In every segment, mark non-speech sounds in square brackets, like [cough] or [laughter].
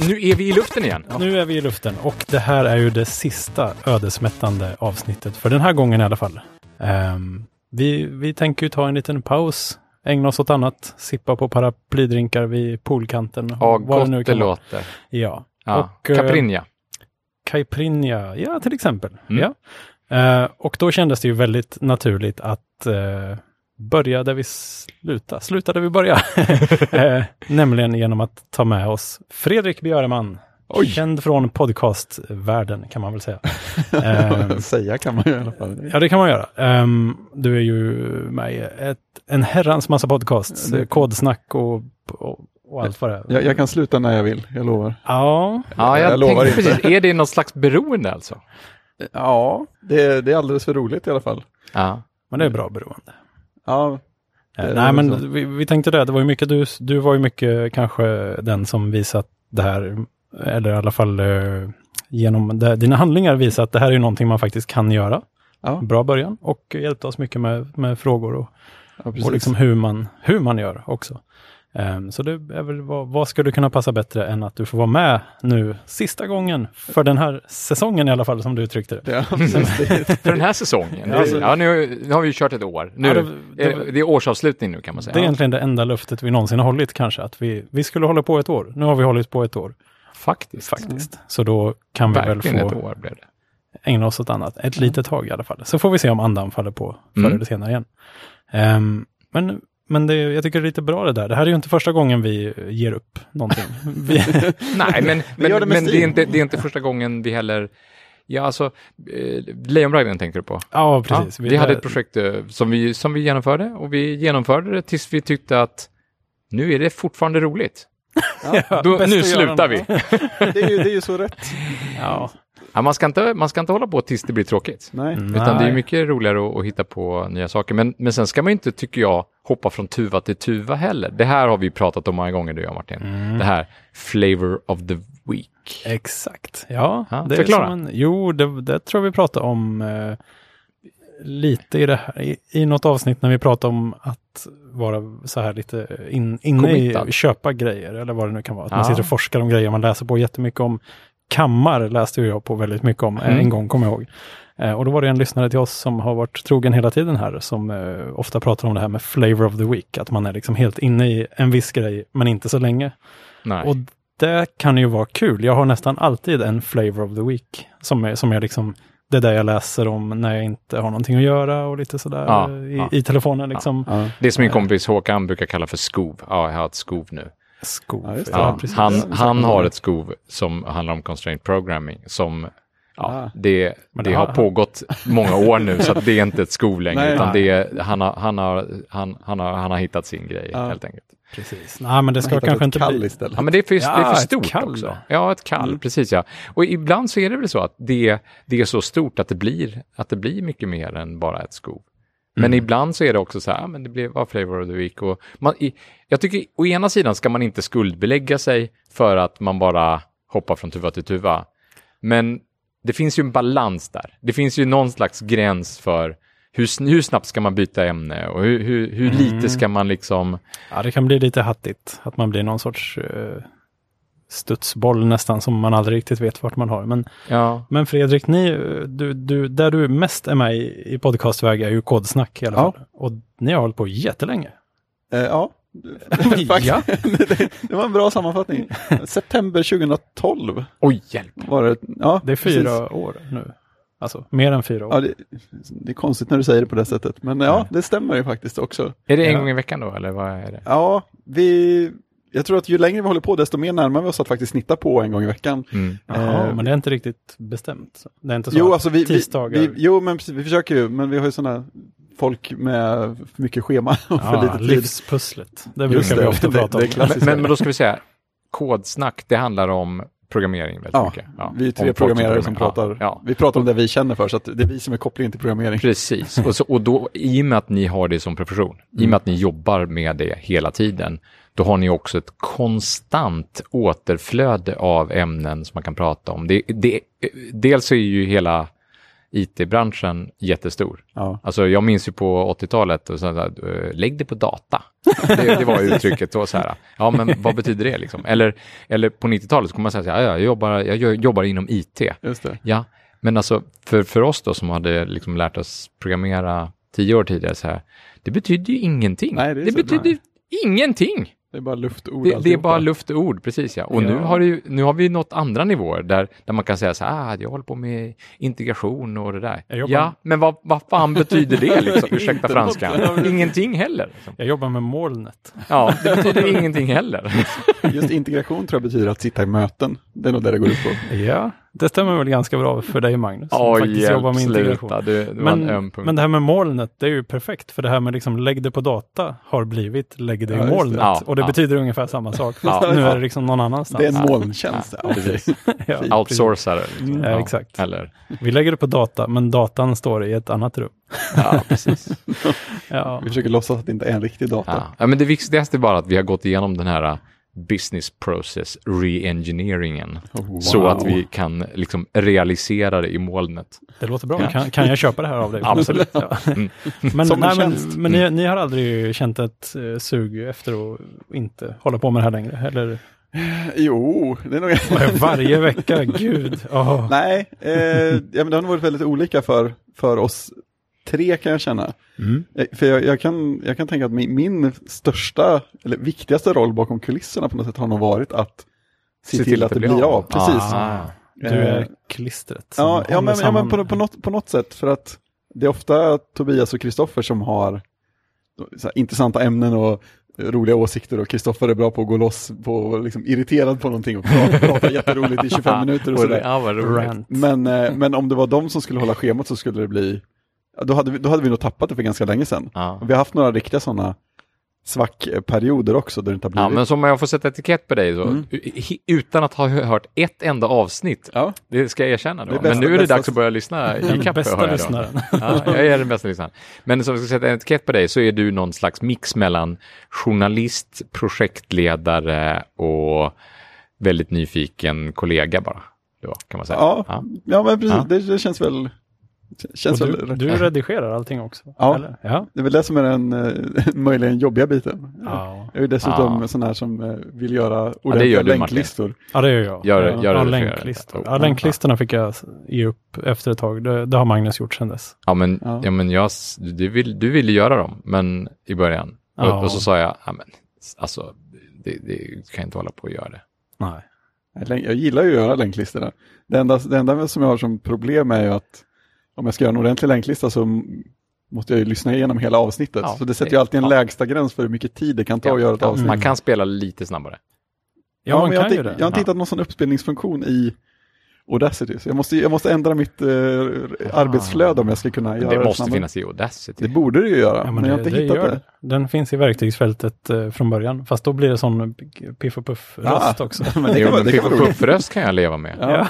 nu är vi i luften igen. Nu är vi i luften och det här är ju det sista ödesmättande avsnittet för den här gången i alla fall. Ehm, vi, vi tänker ju ta en liten paus, ägna oss åt annat, sippa på paraplydrinkar vid poolkanten. Ja, gott det vara. låter. Ja. Ja. Och, eh, Caipirinha. Caipirinha, ja till exempel. Mm. Ja. Eh, och då kändes det ju väldigt naturligt att eh, börja där vi sluta, sluta där vi börjar. [laughs] eh, nämligen genom att ta med oss Fredrik Björeman, Oj. känd från podcastvärlden kan man väl säga. [laughs] Eh, Säga kan man ju i alla fall. ja, det kan man göra. Ehm, du är ju med i ett, en herrans massa podcasts, Det- kodsnack och, och, och allt vad det är. Jag, jag kan sluta när jag vill, jag lovar. Ja, Ja, jag, jag lovar inte. precis. Är det något slags beroende alltså? Ja, det, det är alldeles för roligt i alla fall. Ja. men det är bra beroende. Ja, Eh, Det Nej, men vi, vi tänkte det. Det var ju mycket du, du var ju mycket kanske den som visat det här, eller i alla fall eh, genom det, dina handlingar visat att det här är någonting man faktiskt kan göra. ja, Bra början och hjälpte oss mycket med, med frågor och, ja och liksom hur man, hur man gör också. Ehm, så det är väl vad, vad skulle kunna passa bättre än att du får vara med nu sista gången för den här säsongen i alla fall som du uttryckte det. Ja, [laughs] För den här säsongen? Ja, alltså- ja, nu, nu har vi ju kört ett år. Nu, Ja, det- är det, det är årsavslutning nu kan man säga. Det är egentligen det enda löftet vi någonsin har hållit kanske, att vi, vi skulle hålla på ett år. Nu har vi hållit på ett år. Faktiskt. faktiskt. Så då kan vi Verkligen väl ett få år blev det. ägna oss åt annat. Ett litet tag i alla fall. Så får vi se om andan faller på förr Mm. eller senare igen. Ehm, men men det, jag tycker det är lite bra det där. Det här är ju inte första gången vi ger upp någonting. Vi, [laughs] Nej, men, [laughs] men, det men det, är inte, det är inte första gången vi heller... Ja, alltså, eh, Lejonbragden tänkte du på? ja, precis. Ja, vi hade ett projekt eh, som vi, som vi genomförde och vi genomförde det tills vi tyckte att nu är det fortfarande roligt. Ja, Då, nu slutar vi. [laughs] det, är ju, det är ju så rätt. Ja, Ja, man, ska inte, man ska inte hålla på tills det blir tråkigt. Nej. Mm. Utan det är mycket roligare att, att hitta på nya saker. Men, men sen ska man inte, tycker jag, hoppa från tuva till tuva heller. Det här har vi pratat om många gånger, du och jag Martin. Mm. Det här flavor of the week. exakt. Ja, Ja, det är förklara. som en, jo, det, det tror jag vi pratade om eh, lite i det här, i, i något avsnitt när vi pratade om att vara så här lite in, inne Committad. i köpa grejer eller vad det nu kan vara. Att man Ja. sitter och forskar om grejer man läser på jättemycket om. Kammar läste jag på väldigt mycket om eh, Mm. en gång, kommer jag ihåg. Eh, och då var det en lyssnare till oss som har varit trogen hela tiden här, som eh, ofta pratar om det här med flavor of the week, att man är liksom helt inne i en viss grej, men inte så länge. Nej. Och det kan ju vara kul. Jag har nästan alltid en flavor of the week som är, som är liksom det där jag läser om när jag inte har någonting att göra och lite sådär Ja, eh, i, ja. i telefonen liksom. Ja. det som min kompis Håkan brukar kalla för skov. Ja, jag har ett skov nu. Skov. Han, är han har ett skov som handlar om constraint programming som ja, Ah. det, det det har pågått många år nu så att det är inte ett skov [laughs] längre Nej. utan det är, han, har, han, har, han, han, har, han har hittat sin grej Ja. helt enkelt. Precis. Nej, men det ska kanske inte kall bli... istället. Ja, men det är för, Ja, det är för stort kall. också. Ja, ett kall, Mm. precis ja. Och ibland så är det väl så att det, det är så stort att det blir, att det blir mycket mer än bara ett skov. Men Mm. ibland så är det också så här, ja, men det blir var flavor of the week. Och man, i, jag tycker å ena sidan ska man inte skuldbelägga sig för att man bara hoppar från tuva till tuva. Men det finns ju en balans där. Det finns ju någon slags gräns för hur, hur snabbt ska man byta ämne och hur, hur, hur Mm. lite ska man liksom... Ja, det kan bli lite hattigt. Att man blir någon sorts eh, studsboll nästan som man aldrig riktigt vet vart man har. Men, Ja, men Fredrik, ni, eh, du, du, där du mest är med i, i podcastväg är ju kodsnack i alla Ja. fall. Och ni har hållit på jättelänge. Eh, ja, [laughs] Ja. [laughs] det, det var en bra sammanfattning. [laughs] September 2012 oj hjälp. var det. Ja, Det är fyra precis. år nu. Alltså mer än fyra år. Ja, det, det är konstigt när du säger det på det sättet, men ja, det stämmer ju faktiskt också. Är det en Ja. gång i veckan då, eller vad är det? Ja, vi, jag tror att ju längre vi håller på, desto mer närmar vi oss att faktiskt snitta på en gång i veckan. Mm. Jaha, eh, men det är inte riktigt bestämt. Det är inte så Jo, alltså vi, vi, tisdagar... vi, jo, men precis, vi försöker ju, men vi har ju sådana folk med för mycket schema och för ja, lite tid. livspusslet. Det brukar Just vi det, ofta det- prata om. klassiskt. Men, men då ska vi säga, kodsnack, det handlar om programmering väldigt Ja, mycket. Ja, vi är tre programmerare som pratar, Ja, vi pratar om det vi känner för, så att det är vi som är kopplingen till programmering. Precis, och, så, och då i och med att ni har det som profession, i och med att ni jobbar med det hela tiden, då har ni också ett konstant återflöde av ämnen som man kan prata om. Det, det, dels är ju hela IT-branschen jättestor. Ja. Alltså jag minns ju på 80-talet, och så här, eh, lägg det på data. Det, det var uttrycket då så här. Ja, men vad betyder det liksom? Eller, eller på 90-talet så kommer man säga så här, ja, jag jobbar, jag jobbar inom IT. Just det. Ja, men alltså för, för oss då som hade liksom lärt oss programmera tio år tidigare så här, det betyder ju ingenting. Nej, det det ju ingenting. Det är bara luftord Det, det är bara luft och ord, precis ja. Och nu, Ja. har det ju, nu har vi nått andra nivåer där, där man kan säga så här, ah, jag håller på med integration och det där. Ja, men vad, vad fan betyder det liksom? [laughs] Ursäkta franskan. Ingenting heller. Liksom. Jag jobbar med molnet. Ja, det betyder ingenting heller. [laughs] Just integration tror jag betyder att sitta i möten. Det är nog det det går ut på. Ja, det stämmer väl ganska bra för dig Magnus. som Oj, faktiskt jobbar med hjälp, integration. sluta. En öm Men, punkt. men det här med molnet, det är ju perfekt. För det här med liksom lägg det på data har blivit lägg det Ja, i det. molnet. Ja, och det ja. betyder ungefär samma sak. Fast Ja, nu ja. är det liksom någon annanstans. Det är en Ja. molntjänst. Ja, Ja, precis. [laughs] Ja. Outsourcare. Liksom. Ja, exakt. Eller, Vi lägger det på data, men datan står i ett annat rum. ja, precis. [laughs] Ja, Vi försöker låtsas att det inte är en riktig data. Ja. ja, men det viktigaste är bara att vi har gått igenom den här business process re-engineeringen. Oh, Så wow. att vi kan liksom realisera det i molnet. det låter bra. Ja. Kan, kan jag köpa det här av dig? [laughs] Absolut. Ja. Mm. [laughs] Men, nej, men, men ni, ni har aldrig känt ett eh, sug efter att inte hålla på med det här längre? Eller Jo, det är nog... [laughs] varje vecka? Gud. åh. Nej, eh, ja, men det har nog varit väldigt olika för, för oss tre kan jag känna. Mm. Eh, För jag, jag, kan, jag kan tänka att min, min största, eller viktigaste roll bakom kulisserna på något sätt har nog varit att se, till, att det blir av. Precis. Ah. Du är Eh, klistret. Ja, ja men, ja, men på, på, något, på något sätt. För att det är ofta Tobias och Kristoffer som har så här, intressanta ämnen och roliga åsikter och Kristoffer är bra på att gå loss på, liksom, irriterad på någonting och prata, prata [laughs] jätteroligt i 25 minuter och sådär. Men, eh, men om det var de som skulle hålla schemat så skulle det bli, då hade vi, då hade vi nog tappat det för ganska länge sedan. Ja. Vi har haft några riktiga sådana svackperioder också där det inte har Ja, blivit. men som jag får sätta etikett på dig då, Mm. utan att ha hört ett enda avsnitt. Ja. Det ska jag erkänna då. Bästa- men nu är det bästa- dags att börja lyssna [laughs] i Den kapp, bästa lyssnaren. Ja, jag är den bästa lyssnaren. Men som jag ska sätta en etikett på dig så är du någon slags mix mellan journalist, projektledare och väldigt nyfiken kollega bara. Då, kan man säga. Ja, ja. men precis, Ja. Det, det känns väl, känns Och väl du, rätt. du redigerar allting också? Ja. Eller? ja. Det är väl det som är den eh, [laughs] möjligen jobbiga biten. Ja. Jag är dessutom Ja. sån här som eh, vill göra gör ordentliga du, Martin. länklistor. ja, det gör jag. Gör- ja, gör ja, länklistor. det. Ja, länklistorna fick jag ge upp efter ett tag. Det, det har Magnus gjort sedan dess. Ja, men, Ja. ja. men jag, du, vill, du ville göra dem, men i början. Ja. Och, och så sa jag, ja, men, alltså, det, det kan jag inte hålla på att göra det. Nej. Jag gillar ju att göra länklistorna. Det enda, det enda som jag har som problem är ju att om jag ska göra en ordentlig länklista så måste jag ju lyssna igenom hela avsnittet. Ja, så det sätter det- ju alltid en ja. lägsta gräns för hur mycket tid det kan ta att göra ett ja, avsnitt. Man kan spela lite snabbare. Ja, man men jag, har kan ju det. jag har inte Ja. hittat någon sån uppspelningsfunktion i Audacity. Så jag måste, jag måste ändra mitt eh, arbetsflöde om jag ska kunna göra det det måste snabbare. finnas i Audacity. Det borde det ju göra, Ja, men, men jag har det, inte det hittat det. det. Den finns i verktygsfältet eh, från början. Fast då blir det sån piff och puff-röst Ah. också. [laughs] Men det Jo, kan vara, men det kan Piff roligt. Puff-röst kan jag leva med. Ja.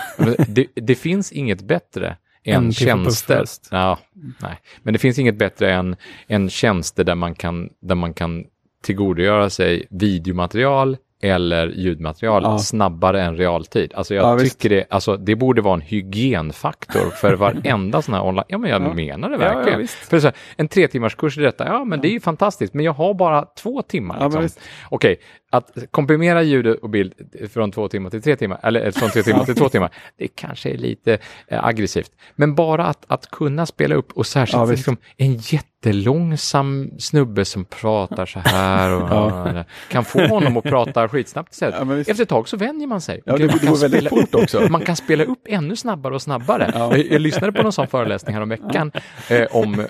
Det, det finns inget bättre än tjänster. Ja, nej. Men det finns inget bättre än, än tjänster där man kan, där man kan tillgodogöra sig videomaterial eller ljudmaterial Ja. snabbare än realtid. Alltså jag Ja, visst. tycker det, alltså det borde vara en hygienfaktor för varenda sån här online. Ja, men jag Ja. menar det verkligen. för så här, en tre timmars kurs i detta, ja men det är ju fantastiskt, men jag har bara två timmar. Liksom. Okej, att komprimera ljud och bild från två timmar till tre timmar, eller från tre timmar till två timmar, det kanske är lite eh, aggressivt. Men bara att, att kunna spela upp och särskilt Ja, liksom, en jättelångsam snubbe som pratar så här och [laughs] Ja. kan få honom att prata skitsnabbt istället. Ja. Efter ett tag så vänjer man sig. Ja, det, man kan spela fort också. man kan spela upp ännu snabbare och snabbare. Ja. Jag, jag lyssnade på någon sån föreläsning här om veckan eh, om eh,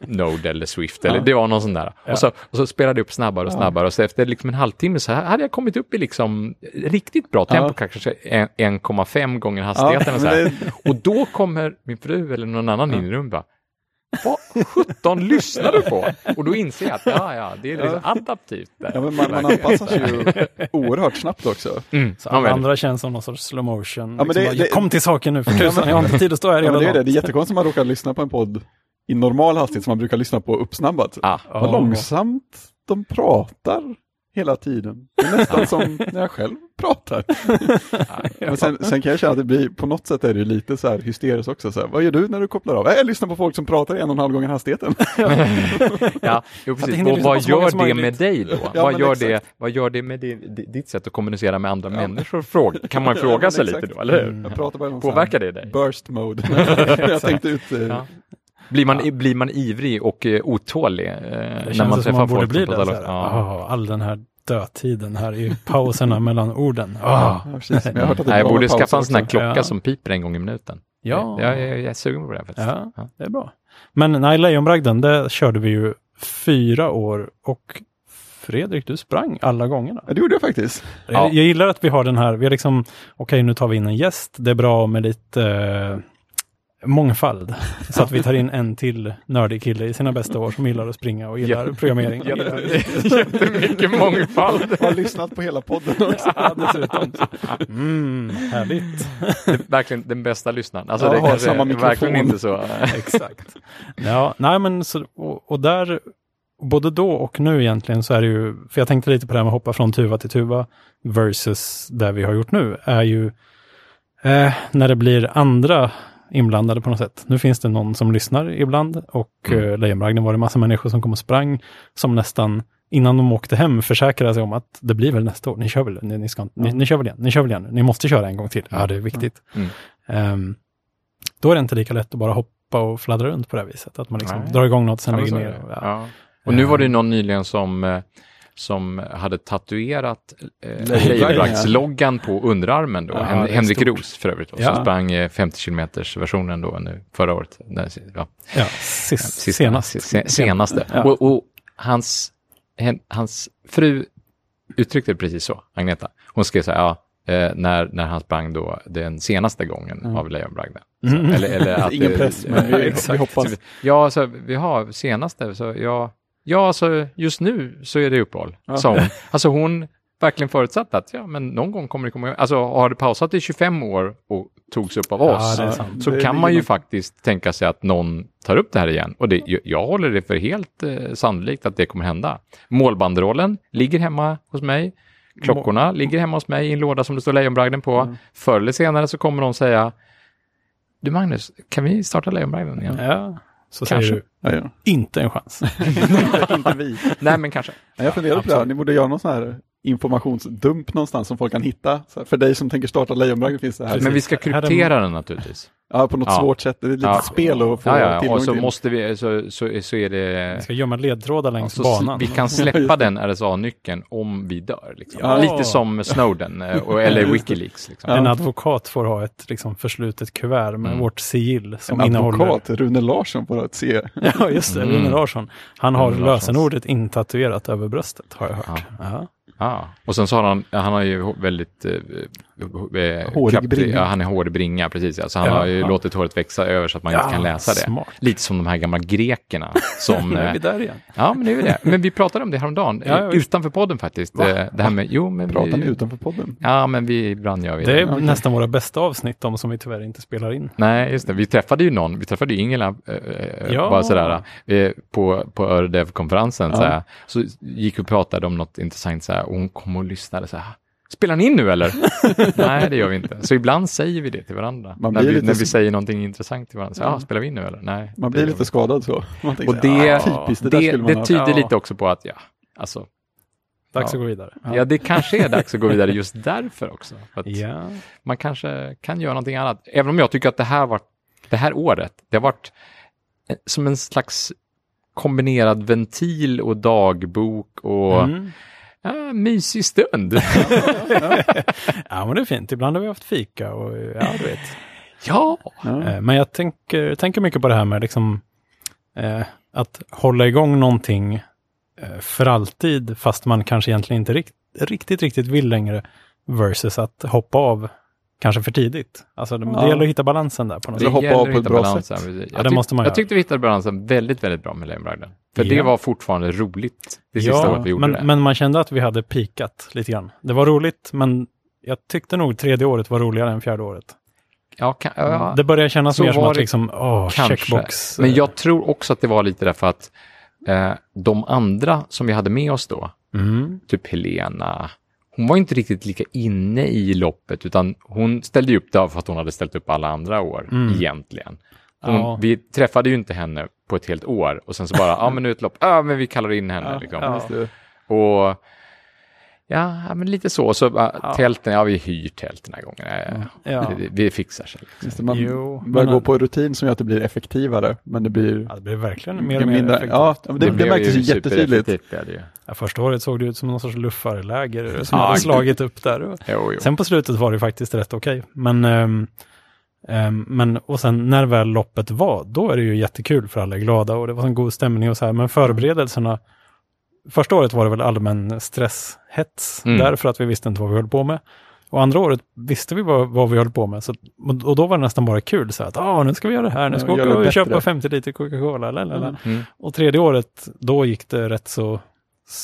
Node eller Swift, eller det var någon sån där. Och, så, och så spelade jag upp snabbare och snabbare och så efter liksom en halvtimme så här hade jag kommit upp i liksom riktigt bra tempo, Ja. kanske en- 1,5 gånger hastigheten. och, så här. och då kommer min fru eller någon annan in i rummet bara, vad 17 lyssnar du på? Och då inser jag att ja, ja, det är liksom adaptivt. Där. Ja, men man, man anpassar sig ju oerhört snabbt också. Mm, Så ja, alla andra känns som någon sorts slow motion. men liksom det- bara, det- jag kom till saken nu för tusan, jag har inte tid att stå här Ja, hela men det, är det. det är jättekonstigt om man råkar lyssna på en podd i normal hastighet som man brukar lyssna på uppsnabbat. Ah, Ja. Vad långsamt de pratar. Hela tiden. Det är nästan [laughs] som när jag själv pratar. [laughs] Men sen, sen kan jag känna att det blir, på något sätt är det lite så här hysteriskt också. Så här, vad gör du när du kopplar av? Äh, Jag lyssnar på folk som pratar en och en halv gånger hastigheten. [laughs] Ja, jo, precis. Och vad många gör det med dig då? Ja, vad, gör exakt. det, vad gör det med din, di- ditt sätt att kommunicera med andra människor? Fråga, kan man fråga men sig exakt. lite då, eller hur? Jag pratar bara Påverkar det dig? Burst mode. jag tänkte ut, eh, Ja. Blir man, blir man ivrig och eh, otålig eh, när man träffar man borde folk bli det. ja. "Ah, all den här dödtiden här i pauserna [laughs] mellan orden. Ah. ja, precis. Men jag har är Nej, jag borde skaffa en sån här också. klocka Ja. som piper en gång i minuten. Ja. Jag, jag, jag är sugen på det faktiskt. Ja, Ja. det är bra. Men nej, Lejonbragden, det körde vi ju fyra år och Fredrik, du sprang alla gångerna. Ja, det gjorde jag faktiskt. Ja. Jag, jag gillar att vi har den här, vi har liksom, okej nu tar vi in en gäst, det är bra med lite eh, mångfald. Så att vi tar in en till nördig kille i sina bästa år som gillar att springa och gillar Ja. programmering. Jättemycket [laughs] mångfald. Jag har lyssnat på hela podden också. Ja, dessutom. Mm, härligt. Verkligen den bästa lyssnaren. Alltså Ja, det har kanske samma mikrofon. verkligen inte så. [laughs] Exakt. Ja, nej men så, och, och där, både då och nu egentligen så är det ju, för jag tänkte lite på det här med att hoppa från tuva till tuva versus det vi har gjort nu, är ju eh, när det blir andra inblandade på något sätt. Nu finns det någon som lyssnar ibland och Mm. mm. Lejonbragden var det massa människor som kom och sprang som nästan innan de åkte hem försäkrade sig om att det blir väl nästa år, ni kör väl, ni, ni, ska, ni, ni kör väl igen, ni kör väl igen, ni måste köra en gång till. Ja, det är viktigt. Mm. Ehm, då är det inte lika lätt att bara hoppa och fladdra runt på det här viset. Att man liksom Nej. drar igång något, sen lägger ner. Och, ja. Ja. Och nu var det någon nyligen som, eh, som hade tatuerat eh, Lejonbragden, Lejonbraggsloggan på underarmen då. Ja, Hen- Henrik stort. Ros för övrigt. Då, Ja. Som sprang eh, 50 km versionen då nu förra året. Nej, ja, Ja, sist, sista- senast. se- senaste. Och, och hans, hen, hans fru uttryckte det precis så, Agneta. Hon skrev så här, ja, eh, när, när han sprang då den senaste gången Mm. av Lejonbragden. Mm. Eller, eller att [laughs] Ingen press, men vi, vi hoppas. Ja, så vi har senaste, så ja, ja alltså just nu så är det uppehåll, Ja. sa hon. [laughs] Alltså hon verkligen förutsatt att, ja men någon gång kommer det komma, alltså har det pausat i 25 år och togs upp av Ja, oss, sant. så Det kan man ju något- faktiskt tänka sig att någon tar upp det här igen. Och det, jag- håller det för helt eh, sannolikt att det kommer hända. Målbanderollen ligger hemma hos mig. Klockorna ligger hemma hos mig i en låda som det står Lejonbragden på. Mm. Förr eller senare så kommer någon säga, du Magnus, kan vi starta Lejonbragden igen? Ja, så Kanske. säger du Ja, ja. inte en chans. [laughs] Inte vi. Nej, men kanske. Ja, Jag funderar på det här, ni borde göra någon sån här informationsdump någonstans som folk kan hitta. Så här, för dig som tänker starta Lejonbragden finns det här. Men vi ska kryptera den naturligtvis. Ja, på något Ja. svårt sätt. Det är ett litet Ja. spel att få Ja, ja, tillgång och så till. måste vi, så, så, så är det... Vi ska gömma ledtrådar längs så banan. Vi kan [laughs] släppa den RSA-nyckeln om vi dör. Liksom. Ja. Lite som Snowden eh, och, eller Wikileaks. Liksom. En advokat får ha ett liksom, förslutet kuvert med Mm. vårt sigill som en innehåller... advokat, Rune Larsson får ett se. [laughs] Ja, just det. Mm. Rune Larsson. Han har Rune lösenordet intatuerat över bröstet, har jag hört. Ah. Och sen så har han, han har ju väldigt... Eh, Hårig kapri- bringa. Ja, han är hårig bringa, precis. Alltså han Ja, har ju ja. låtit håret växa över så att man inte kan läsa det. Smart. Lite som de här gamla grekerna som... [laughs] Nu är eh, vi där igen. ja, men det är det. Men vi pratade om det häromdagen, Ja, eh, utanför podden faktiskt. Va? Eh, Det här med, jo men Pratar ni utanför podden? Ja, men vi, ibland gör vi Det är okej. nästan våra bästa avsnitt, de som vi tyvärr inte spelar in. Nej, just det. Vi träffade ju någon, vi träffade ju Ingela, äh, äh, bara sådär, eh, på, på Öredev-konferensen, så gick vi och pratade om något intressant, såhär, och hon kom och lyssnade så här. Spelar ni in nu eller? [laughs] Nej, det gör vi inte. Så ibland säger vi det till varandra. Man när, blir vi, lite när vi säger någonting intressant till varandra. Så, Ja. ja, spelar vi in nu eller? Nej. Man blir lite skadad så. Man Och det, "Ah, typiskt, det, det, det tyder Ja. lite också på att, ja, alltså, Dags Ja. att gå vidare. ja. det kanske är dags att gå vidare just därför också. För att Ja. man kanske kan göra någonting annat. Även om jag tycker att det här, var, det här året, det har varit eh, som en slags kombinerad ventil och dagbok och Mm. Ja, mysig stund. [laughs] ja, men det är fint. Ibland har vi haft fika och ja, du vet. ja, Ja. Eh, Men jag tänker, tänker mycket på det här med liksom, eh, att hålla igång någonting eh, för alltid, fast man kanske egentligen inte rikt, riktigt, riktigt vill längre, versus att hoppa av kanske för tidigt. Alltså det, Ja. det gäller att hitta balansen där på något Eller sätt. hoppa av på ett hitta bra balansen, sätt. Ja, Jag, det tyck- måste man jag göra. tyckte vi hittade balansen väldigt, väldigt bra med Lejonbragden. För det Ja. var fortfarande roligt det sista året vi gjorde men, det. men man kände att vi hade pikat lite grann. Det var roligt, men jag tyckte nog tredje året var roligare än fjärde året. ja, kan, ja, Det börjar kännas så mer som att det liksom, åh, kanske. checkbox. Men jag tror också att det var lite därför att eh, de andra som vi hade med oss då, Mm. typ Helena, hon var inte riktigt lika inne i loppet utan hon ställde ju upp det för att hon hade ställt upp alla andra år Mm. egentligen. Hon, Ja. Vi träffade ju inte henne på ett helt år och sen så bara, ja men nu är ett lopp, ja men vi kallar in henne. Ja, liksom. ja. Och ja, men lite så. Så Ja. tälten, ja vi hyr tält den här gången. Ja, Ja. Det, det fixar sig. Liksom. Just det, man Jo, börjar men- gå på rutin som gör att det blir effektivare, men det blir Ja, det blir verkligen mer och mer mindre. effektivt. Ja, men det, det, blev märktes ju jättetydligt. det det. Ja, första året såg det ut som någon sorts luffarläger som Ja, hade slagit upp där. Jo, jo. Sen på slutet var det faktiskt rätt okej. Men, ehm, ehm, men och sen när väl loppet var, då är det ju jättekul för alla är glada och det var en god stämning och så här. Men förberedelserna, första året var det väl allmän stresshets Mm. där för att vi visste inte vad vi höll på med. Och andra året visste vi vad, vad vi höll på med. Så, och då var det nästan bara kul. Så att, ah, nu ska vi göra det här, nu ska Ja, vi åka det och köpa bättre. 50 liter Coca-Cola. lalala. Mm. Och tredje året, då gick det rätt så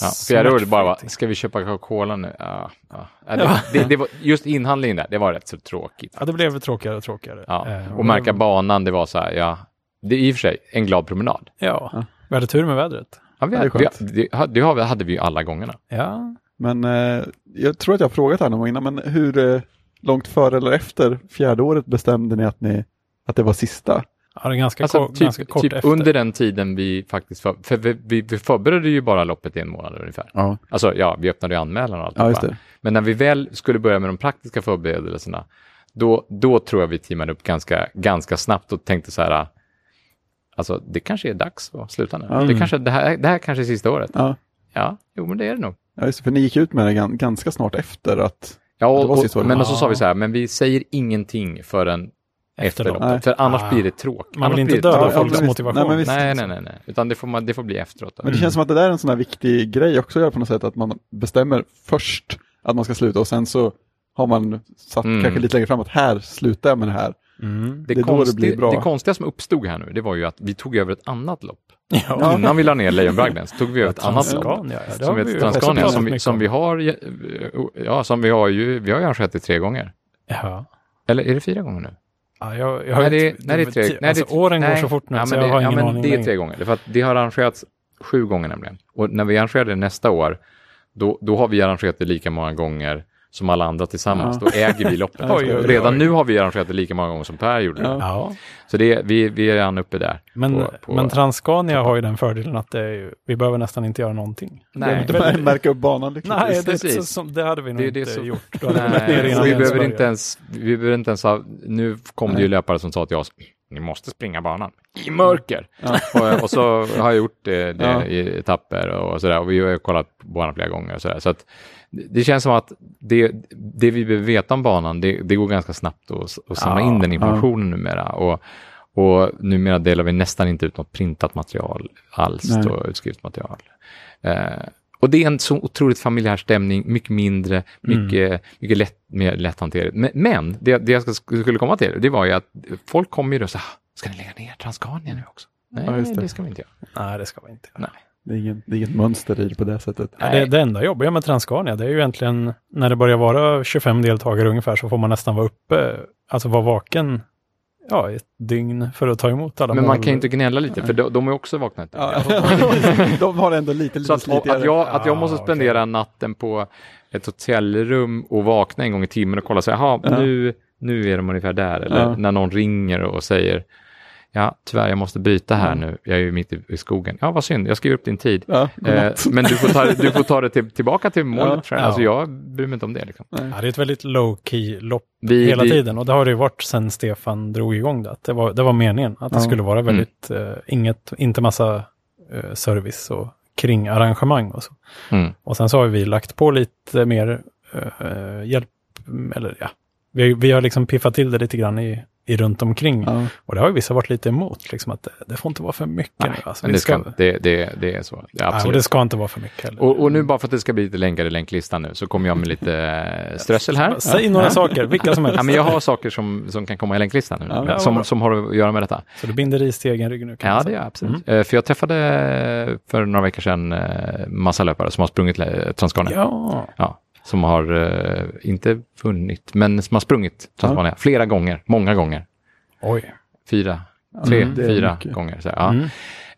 Ja, fjärde året bara, va, ska vi köpa Coca-Cola nu? Ja, ja. Ja, Ja. det, det, det var, just inhandlingen där, det var rätt så tråkigt. Ja, det blev tråkigare och tråkigare. Ja. Eh, Och märka banan, det var så här, ja, det är i och för sig en glad promenad. Ja, Ja. vi hade tur med vädret. Ja, vi, Ja, det är vi, det, det har vi- hade vi ju alla gångerna. Ja, Men eh, jag tror att jag har frågat här någon gång innan, men hur eh, långt före eller efter fjärde året bestämde ni att, ni, att det var sista? ja det är ganska, Alltså, kort, ganska typ, kort typ efter. under den tiden vi faktiskt, för, för vi, vi, vi förberedde ju bara loppet i en månad ungefär. Ja, Alltså ja, vi öppnade ju anmälan och allt. ja just det. Men när vi väl skulle börja med de praktiska förberedelserna, då, då tror jag vi teamade upp ganska, ganska snabbt och tänkte så här, alltså det kanske är dags att sluta nu. Mm. Det, kanske, det, här, det här kanske är sista året. Ja, Ja, jo men det är det nog. ja just det, för ni gick ut med det gan- ganska snart efter att... Ja, Det och, var och, sista året. men så sa vi Ja. så här, men vi säger ingenting förrän efter Efter loppet, för annars Ah. blir det tråkigt. Man vill Annars inte det döda Ja, ja, folks motivation. Nej, visst. Nej, nej, nej, nej, utan det får, man, det får bli efteråt. Då. Men det känns som att det där är en sån här viktig grej också att göra på något sätt, att man bestämmer först att man ska sluta och sen så har man satt Mm. kanske lite längre fram att här slutar jag med det här. Mm. Det, det det konsti- blir bra. det konstiga som uppstod här nu, det var ju att vi tog över ett annat lopp. Ja, Innan vi la ner Lejonbragden så tog vi över ett annat lopp. Ja, det Som heter Transcania, som, vi, som om. vi har, ja, som vi har ju, vi har ju arrangerat det tre gånger. Ja. Eller är det fyra gånger nu? Ja, jag, jag har Nej, det, är- inte- nej, det är tre. Nej, det alltså, åren nej, går så fort nu, ja, så jag det, har ja, ingen men aning Det är tre gånger. Det för att det har arrangerats sju gånger nämligen. Och när vi arrangerar det nästa år, då, då har vi arrangerat det lika många gånger som alla andra tillsammans. Ja. Då äger vi loppet. [laughs] Oj, oj, oj. Redan nu har vi arrangerat det lika många gånger som Per gjorde. Ja. Ja, Så det, vi, vi är redan uppe där. men, på- på- men Transcania har ju den fördelen att det är, ju- vi behöver nästan inte göra någonting. Nej. Det är märka upp banan liksom. Nej, det, så, som, det hade vi nog Det det inte som- gjort. Vi Nej, behöver inte ens, vi behöver inte ens ha, nu kom det ju Nej. löpare som sa till oss, ni måste springa banan i mörker. Och, och så har jag gjort det, det Ja. i etapper och sådär, och vi har ju kollat på banan flera gånger och sådär. Så att det känns som att det, det vi behöver veta om banan, det, det går ganska snabbt att, att samla Ja, in den informationen numera. Och, och numera delar vi nästan inte ut något printat material alls, Nej. då, utskriftmaterial. Eh, och det är en så otroligt familjär stämning, mycket mindre, mycket, mycket lätt, mer lätthanterligt. Men, men det, det jag skulle komma till, det var ju att folk kommer ju då så här, ska ni lägga ner Transcania nu också? Nej, Ja, det. det. ska vi inte göra. Nej, det ska vi inte. Nej. Det, är ingen, det är inget mönster i det på det sättet. Ja, det, det enda jobbiga med Transcania, det är ju egentligen när det börjar vara 25 deltagare ungefär så får man nästan vara uppe, alltså vara vaken ja, ett dygn för att ta emot alla Men mål. man kan ju inte gnälla lite, för de, de har ju också vaknat. Ja, [laughs] de har ändå lite, lite Så att, att, jag, att jag måste Ah, spendera natten på ett hotellrum och vakna en gång i timmen och kolla så här, "Jaha, Ja. nu, nu är de ungefär där. Eller Ja. när någon ringer och säger, ja tyvärr jag måste bryta här Mm. nu, jag är ju mitt i, i skogen. Ja vad synd, jag skriver upp din tid. Ja, Eh, men du får ta, det- du får ta det till, [laughs] tillbaka till målet. Ja. jag. Alltså Ja. jag bryr mig inte om det. Liksom. Ja, det är ett väldigt low key lopp Vi, hela vi, tiden och det har det ju varit sedan Stefan drog igång det. Det, var, det var meningen att det Ja. skulle vara Mm. väldigt, eh, inget, inte massa eh, service och kringarrangemang och så. Mm. Och sen så har vi lagt på lite mer eh, hjälp, eller ja, vi, vi har liksom piffat till det lite grann i, i runt omkring. Ja. Och det har ju vissa varit lite emot, liksom att det, det får inte vara för mycket Nej, nu. Alltså, det, ska, det, det, det är så. Ja, nej, absolut. det ska inte vara för mycket heller. Och, och nu bara för att det ska bli lite längre i länklistan nu så kommer jag med lite eh, strössel här. Säg några saker, vilka som helst. Ja, men jag har saker som, som kan komma i länklistan nu, Ja, ja, som, bra. som har att göra med detta. Så du binder ris till egen rygg nu? Ja, det gör jag absolut. Eh, För jag träffade eh, för några veckor sedan massa löpare som har sprungit Transcania. Ja, Ja, som har, eh, inte vunnit, men som har sprungit Transcania flera gånger, många gånger. oj. Fyra, tre, Mm, fyra gånger. Så, ja. Mm.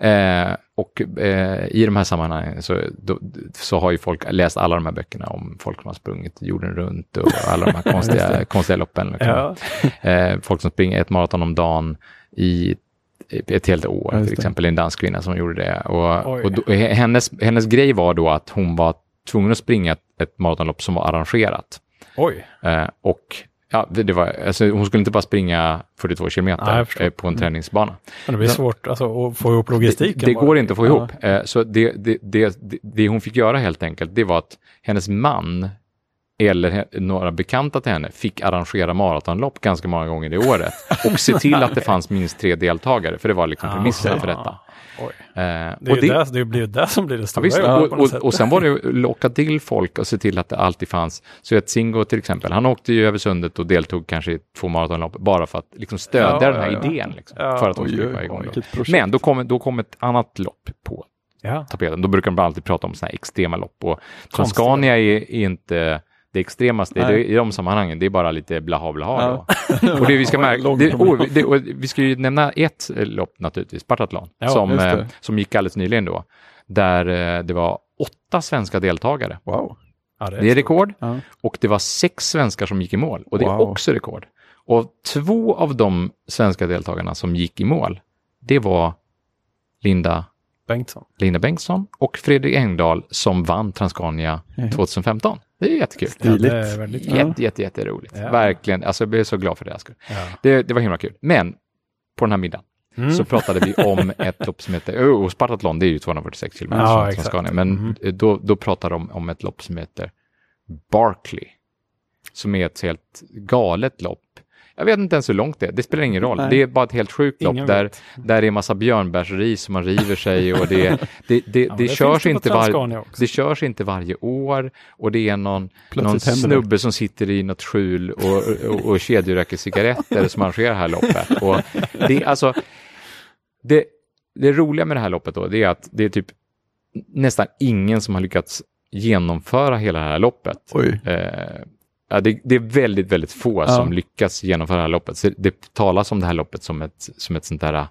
Eh, och eh, i de här sammanhangen så, då, så har ju folk läst alla de här böckerna om folk som har sprungit jorden runt och alla de här [laughs] konstiga, konstiga loppen. Liksom. Ja. Eh, folk som springer ett maraton om dagen i ett helt år, Ja, till exempel en dansk kvinna som gjorde det. Och, och då, hennes, hennes grej var då att hon var tvungen att springa ett, maratonlopp som var arrangerat. Oj. Eh, och ja, det, det var, alltså, hon skulle inte bara springa 42 Nej, kilometer förstår. eh, på en träningsbana. Men det blir svårt alltså, att få ihop logistiken. Det, det går inte att få ihop. Eh, så det, det, det, hon fick göra helt enkelt, det var att hennes man eller några bekanta till henne fick arrangera maratonlopp ganska många gånger i året [laughs] och se till att det fanns minst tre deltagare, för det var liksom premisserna för detta. Oj. Eh, Det, är och ju det, det blir ju det som blir det Ja, stora visst, jobbet på och, och, och sen var det att locka till folk och se till att det alltid fanns. Så att Singo till exempel, han åkte ju över sundet och deltog kanske i två maratonlopp bara för att liksom stödja Ja, den här ja, ja. idén. Liksom, Ja. för att de skulle komma igång. Men då kom, då kom ett annat lopp på Ja. tapeten. Då brukar de alltid prata om sådana här extrema lopp. Och Transcania är, är inte det extremaste det- i de sammanhangen. Det är bara lite blaha blaha. Ja. [laughs] Och det vi ska märka, det, promenad. oh, det, och vi ska ju nämna ett eh, lopp naturligtvis, Spartathlon, Ja, som, eh, som gick alldeles nyligen då, där eh, det var åtta svenska deltagare. Wow. Ja, det Det är rekord Ja. och det var sex svenskar som gick i mål och det är Wow. också rekord. Och två av de svenska deltagarna som gick i mål, det var Linda, Bengtsson. Linda Bengtsson och Fredrik Engdahl som vann Transcania Mhm. 2015. Det är jättekul. Ja, Stiligt. är väldigt bra. Jätte, jätte, jätteroligt. Ja. Verkligen. Alltså jag blev så glad för det. Skull. Ja. Det, det var himla kul. Men på den här middagen Mm. så pratade vi om [laughs] ett lopp som heter, oh, och Spartathlon det är ju 246 kilometer Ja, från exakt. Toscana, men Mhm. då, då pratade de om ett lopp som heter Barkley, som är ett helt galet lopp. Jag vet inte ens hur långt det är, det spelar ingen roll. Nej. Det är bara ett helt sjukt lopp där, vet. där det är massa björnbärsris som man river sig och det, [laughs] det, det, Ja, det, körs det inte var, det körs inte varje år och det är någon, någon Plötsligt snubbe som sitter i något skjul och, och, och kedjeröker cigaretter som arrangerar det här loppet. Och det, alltså, det, det roliga med det här loppet då, det är att det är typ nästan ingen som har lyckats genomföra hela det här loppet. Eh, ja, det, det är väldigt, väldigt få som lyckas genomföra det här loppet. Så det talas om det här loppet som ett, som ett sånt där äh,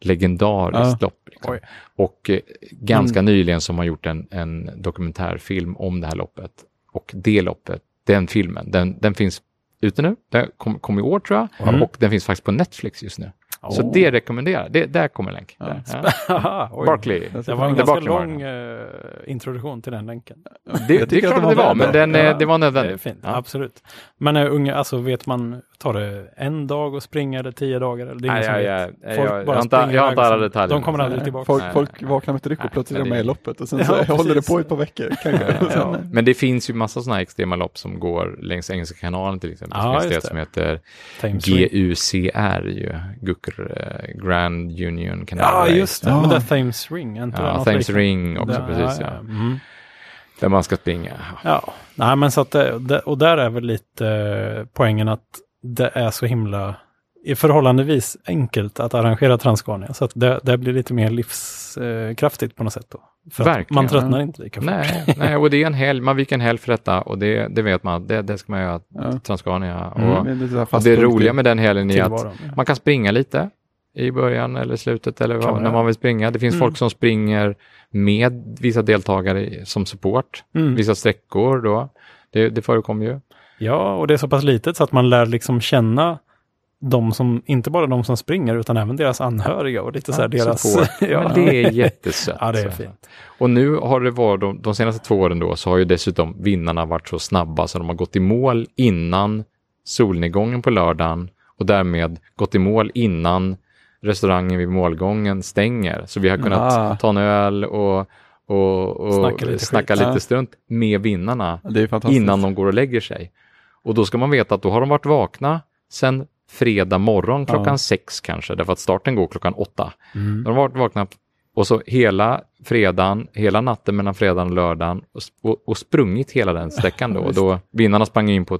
legendariskt Ja. lopp. Liksom. Och eh, ganska nyligen som har gjort en, en dokumentärfilm om det här loppet. Och det loppet, den filmen, den, den finns ute nu. Den kom, kom i år tror jag. Mm. Och den finns faktiskt på Netflix just nu. Så Oh. det rekommenderar. Det, där kommer en länk. Ja. Där. [laughs] Ja. Barkley. Det var en ganska Barkley var lång eh, introduktion till den länken. Det, det är tycker klart det det var var, bra. men den, eh, Ja, det var Det är nödvändigt. fint, Ja. absolut. Men uh, unga, alltså vet man, tar det en dag att springa eller tio dagar? Eller? Det är ingen Nej, som ja, vet. ja, Folk jag- bara jag har inte- springer jag har inte och alla detaljer. De kommer aldrig tillbaka. Folk, Nej. folk vaknar med ett ryck och plötsligt är de med i det- loppet och sen Ja, så håller det på ett par veckor. Men det finns ju massa sådana extrema lopp som går längs Engelska kanalen till exempel. Ja, så det det. som heter. GUCR, ju, Gucker eh, Grand Union Canal Ja, Race. just det. Ja. Men det är Thames Ring, inte Ja, Thames? Ring också, Det- precis. Ja. Mm. Där man ska springa. Ja, nej men så att det, det, och där är väl lite eh, poängen att det är så himla är förhållandevis enkelt att arrangera Transcania. Så att det, det blir lite mer livskraftigt på något sätt då. För Verkligen, man tröttnar inte lika fort. Nej, nej, och det är en helg, man viker en helg för detta och det, det vet man, det, det ska man göra, Ja. Transcania. Mm. Och, här och det roliga med den helgen är att ja. man kan springa lite i början eller slutet eller vad, man när man vill springa. Det finns Mm. folk som springer med vissa deltagare som support, Mm. vissa sträckor då. Det, det förekommer ju. Ja, och det är så pass litet så att man lär liksom känna de som, inte bara de som springer utan även deras anhöriga och lite så här Ja, deras... [laughs] ja, Men det är jättesött. [laughs] ja, det är fint. Och nu har det varit, de, de senaste två åren då, så har ju dessutom vinnarna varit så snabba så de har gått i mål innan solnedgången på lördagen och därmed gått i mål innan restaurangen vid målgången stänger. Så vi har kunnat Ah. ta en öl och, och, och Snacka lite snacka skit. lite Ja. strunt med vinnarna innan de går och lägger sig. Och då ska man veta att då har de varit vakna sen fredag morgon klockan Ja. sex kanske, därför att starten går klockan åtta. Mm. De har varit vakna och så hela fredagen, hela natten mellan fredagen och lördagen och, och, sprungit hela den sträckan då. [laughs] Då vinnarna sprang in på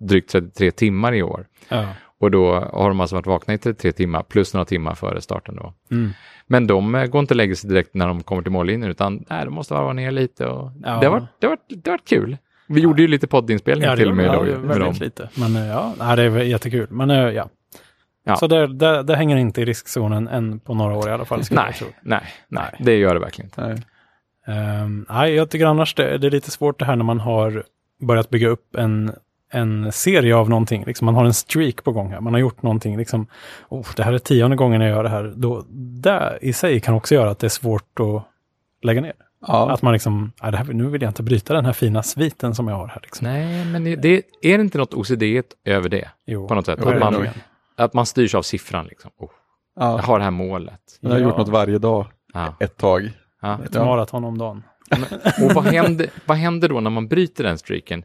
drygt 33 timmar i år. Ja. Och då har de alltså varit vakna i 33 timmar plus några timmar före starten då. Mm. Men de eh, går inte och lägger sig direkt när de kommer till mållinjen utan nej, de måste varva ner lite och Ja. det, har varit, det, har varit, det har varit kul. Vi gjorde ju lite poddinspelningar Ja, till och med med dem. väldigt lite. Men eh, ja, det är jättekul. Men eh, ja, Ja. Så det, det, det hänger inte i riskzonen än på några år i alla fall. Nej, nej, nej, det gör det verkligen inte. Nej. Ehm, nej, jag tycker annars det, det är lite svårt det här när man har börjat bygga upp en, en serie av någonting. Liksom man har en streak på gång här. Man har gjort någonting, liksom, oh, det här är tionde gången jag gör det här. Då, det i sig kan också göra att det är svårt att lägga ner. Ja. Att man liksom, "Nej, det här, nu vill jag inte bryta den här fina sviten som jag har här. Liksom. Nej, men det, det, är det inte något OCD över det? Jo, På något sätt. Jo, Att man, att man styrs av siffran liksom. Oh, jag ja. har det här målet. Jag har Ja. gjort något varje dag Ja, ett tag. ja. Ett maraton om dagen. Och vad händer, vad händer då när man bryter den streaken?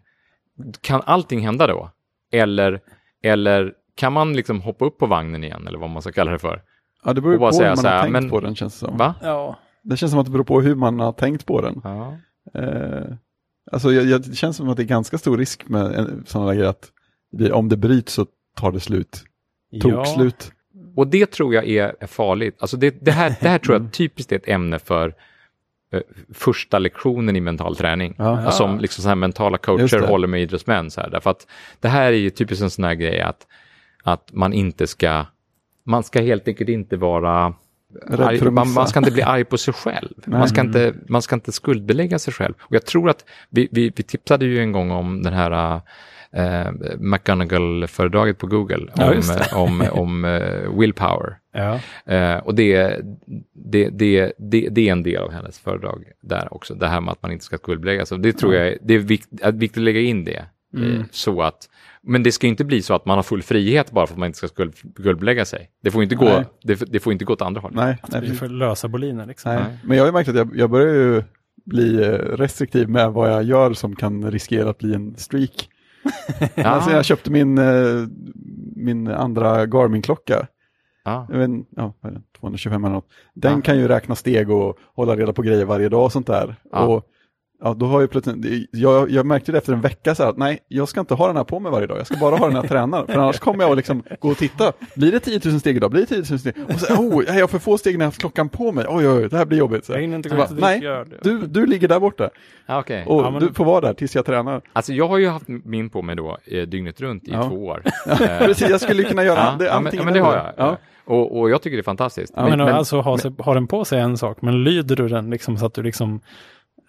Kan allting hända då? Eller, eller kan man liksom hoppa upp på vagnen igen, eller vad man ska kalla det för? Ja, det beror ju på säga hur man så har här, tänkt men- på den känns det som. Va? Ja. Det känns som att det beror på hur man har tänkt på den. Ja. Eh, alltså jag, jag, det känns som att det är ganska stor risk med sådana grejer att det, om det bryts så tar det slut. Tok slut. Och det tror jag är, är farligt. Alltså det, det, här, det här tror jag [laughs] typiskt är ett ämne för eh, första lektionen i mental träning. Ja. Som liksom så här mentala coacher håller med idrottsmän. Så här, därför att det här är ju typiskt en sån här grej att, att man inte ska, man ska helt enkelt inte vara arg, att man, man ska inte bli arg på sig själv. Man ska, inte, man ska inte skuldbelägga sig själv. Och jag tror att vi, vi, vi tipsade ju en gång om den här eh, McGonagall-föredraget på Google Ja, om, det. [laughs] om, om eh, willpower. Ja. Eh, och det, det, det, det, det är en del av hennes föredrag där också, det här med att man inte ska skuldbelägga sig. Det tror jag är, det är vikt, är viktigt att lägga in det. Eh, så att, men det ska inte bli så att man har full frihet bara för att man inte ska skuld, skuldbelägga sig. Det får inte gå, det, det får inte gå åt andra hållet. Nej, nej, Det är precis. för lösa boliner liksom. nej. Nej. Men jag har ju märkt att jag, jag börjar ju bli eh, restriktiv med vad jag gör som kan riskera att bli en streak. [laughs] Ja. Alltså jag köpte min, eh, min andra Garmin-klocka. Vet, inte, ja, vad är det, 225 eller något. Den Ja. kan ju räkna steg och hålla reda på grejer varje dag och sånt där. Ja. Och, ja, då har jag plötsligt, jag, jag märkte det efter en vecka så här att nej, jag ska inte ha den här på mig varje dag, jag ska bara ha den här [laughs] tränaren. För annars kommer jag att liksom gå och titta, blir det 10 000 steg idag, blir det 10 000 steg? Och så, oh, jag har för få steg när jag har haft klockan på mig, oj, oj, det här blir jobbigt. Så, Jag hinner inte så gå bara, ut nej, du, du ligger där borta Ja, okej. och Ja, men- du får vara där tills jag tränar. Alltså jag har ju haft min på mig då eh, dygnet runt i Ja. två år. [laughs] Precis, jag skulle kunna göra Ja, det, ja, men, ja, men det har jag. Ja. Och, och jag tycker det är fantastiskt. Ja, men, alltså ha, sig, ha den på sig en sak, men lyder du den liksom så att du liksom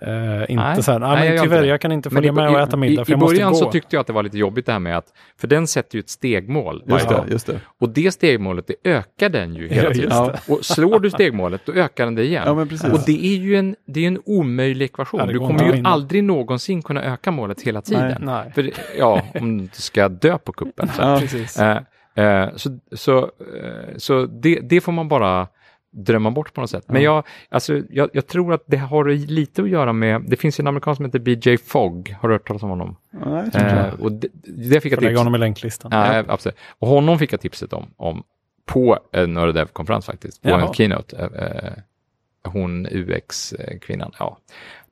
eh, inte Nej. så här, ah, Nej, jag men tyvärr jag kan inte Men följa i, med och äta middag i, för i jag måste början gå. så tyckte jag att det var lite jobbigt det här med att, för den sätter ju ett stegmål Just det, just det. Och det stegmålet, det ökar den ju [laughs] hela Ja, tiden. det. Och slår du stegmålet, då ökar den det igen. Ja, men och det är ju en, det är en omöjlig ekvation. Ja, du kommer ju aldrig någonsin kunna öka målet hela tiden. Nej. För, det- ja, om du inte ska dö på kuppen. Så, Ja. Precis. Eh, eh, så, så, så det, det får man bara drömma bort på något sätt. Men jag, alltså, jag, jag tror att det har lite att göra med, det finns en amerikan som heter BJ Fogg, har du hört talas om honom? Ja, jag tror inte Eh, det. och det, det fick jag Får lägga honom i länklistan. Ja, absolut. Och honom fick jag tipset om, om på en Nördev-konferens faktiskt, på Jaha. en keynote. Eh, eh, hon UX-kvinnan, ja,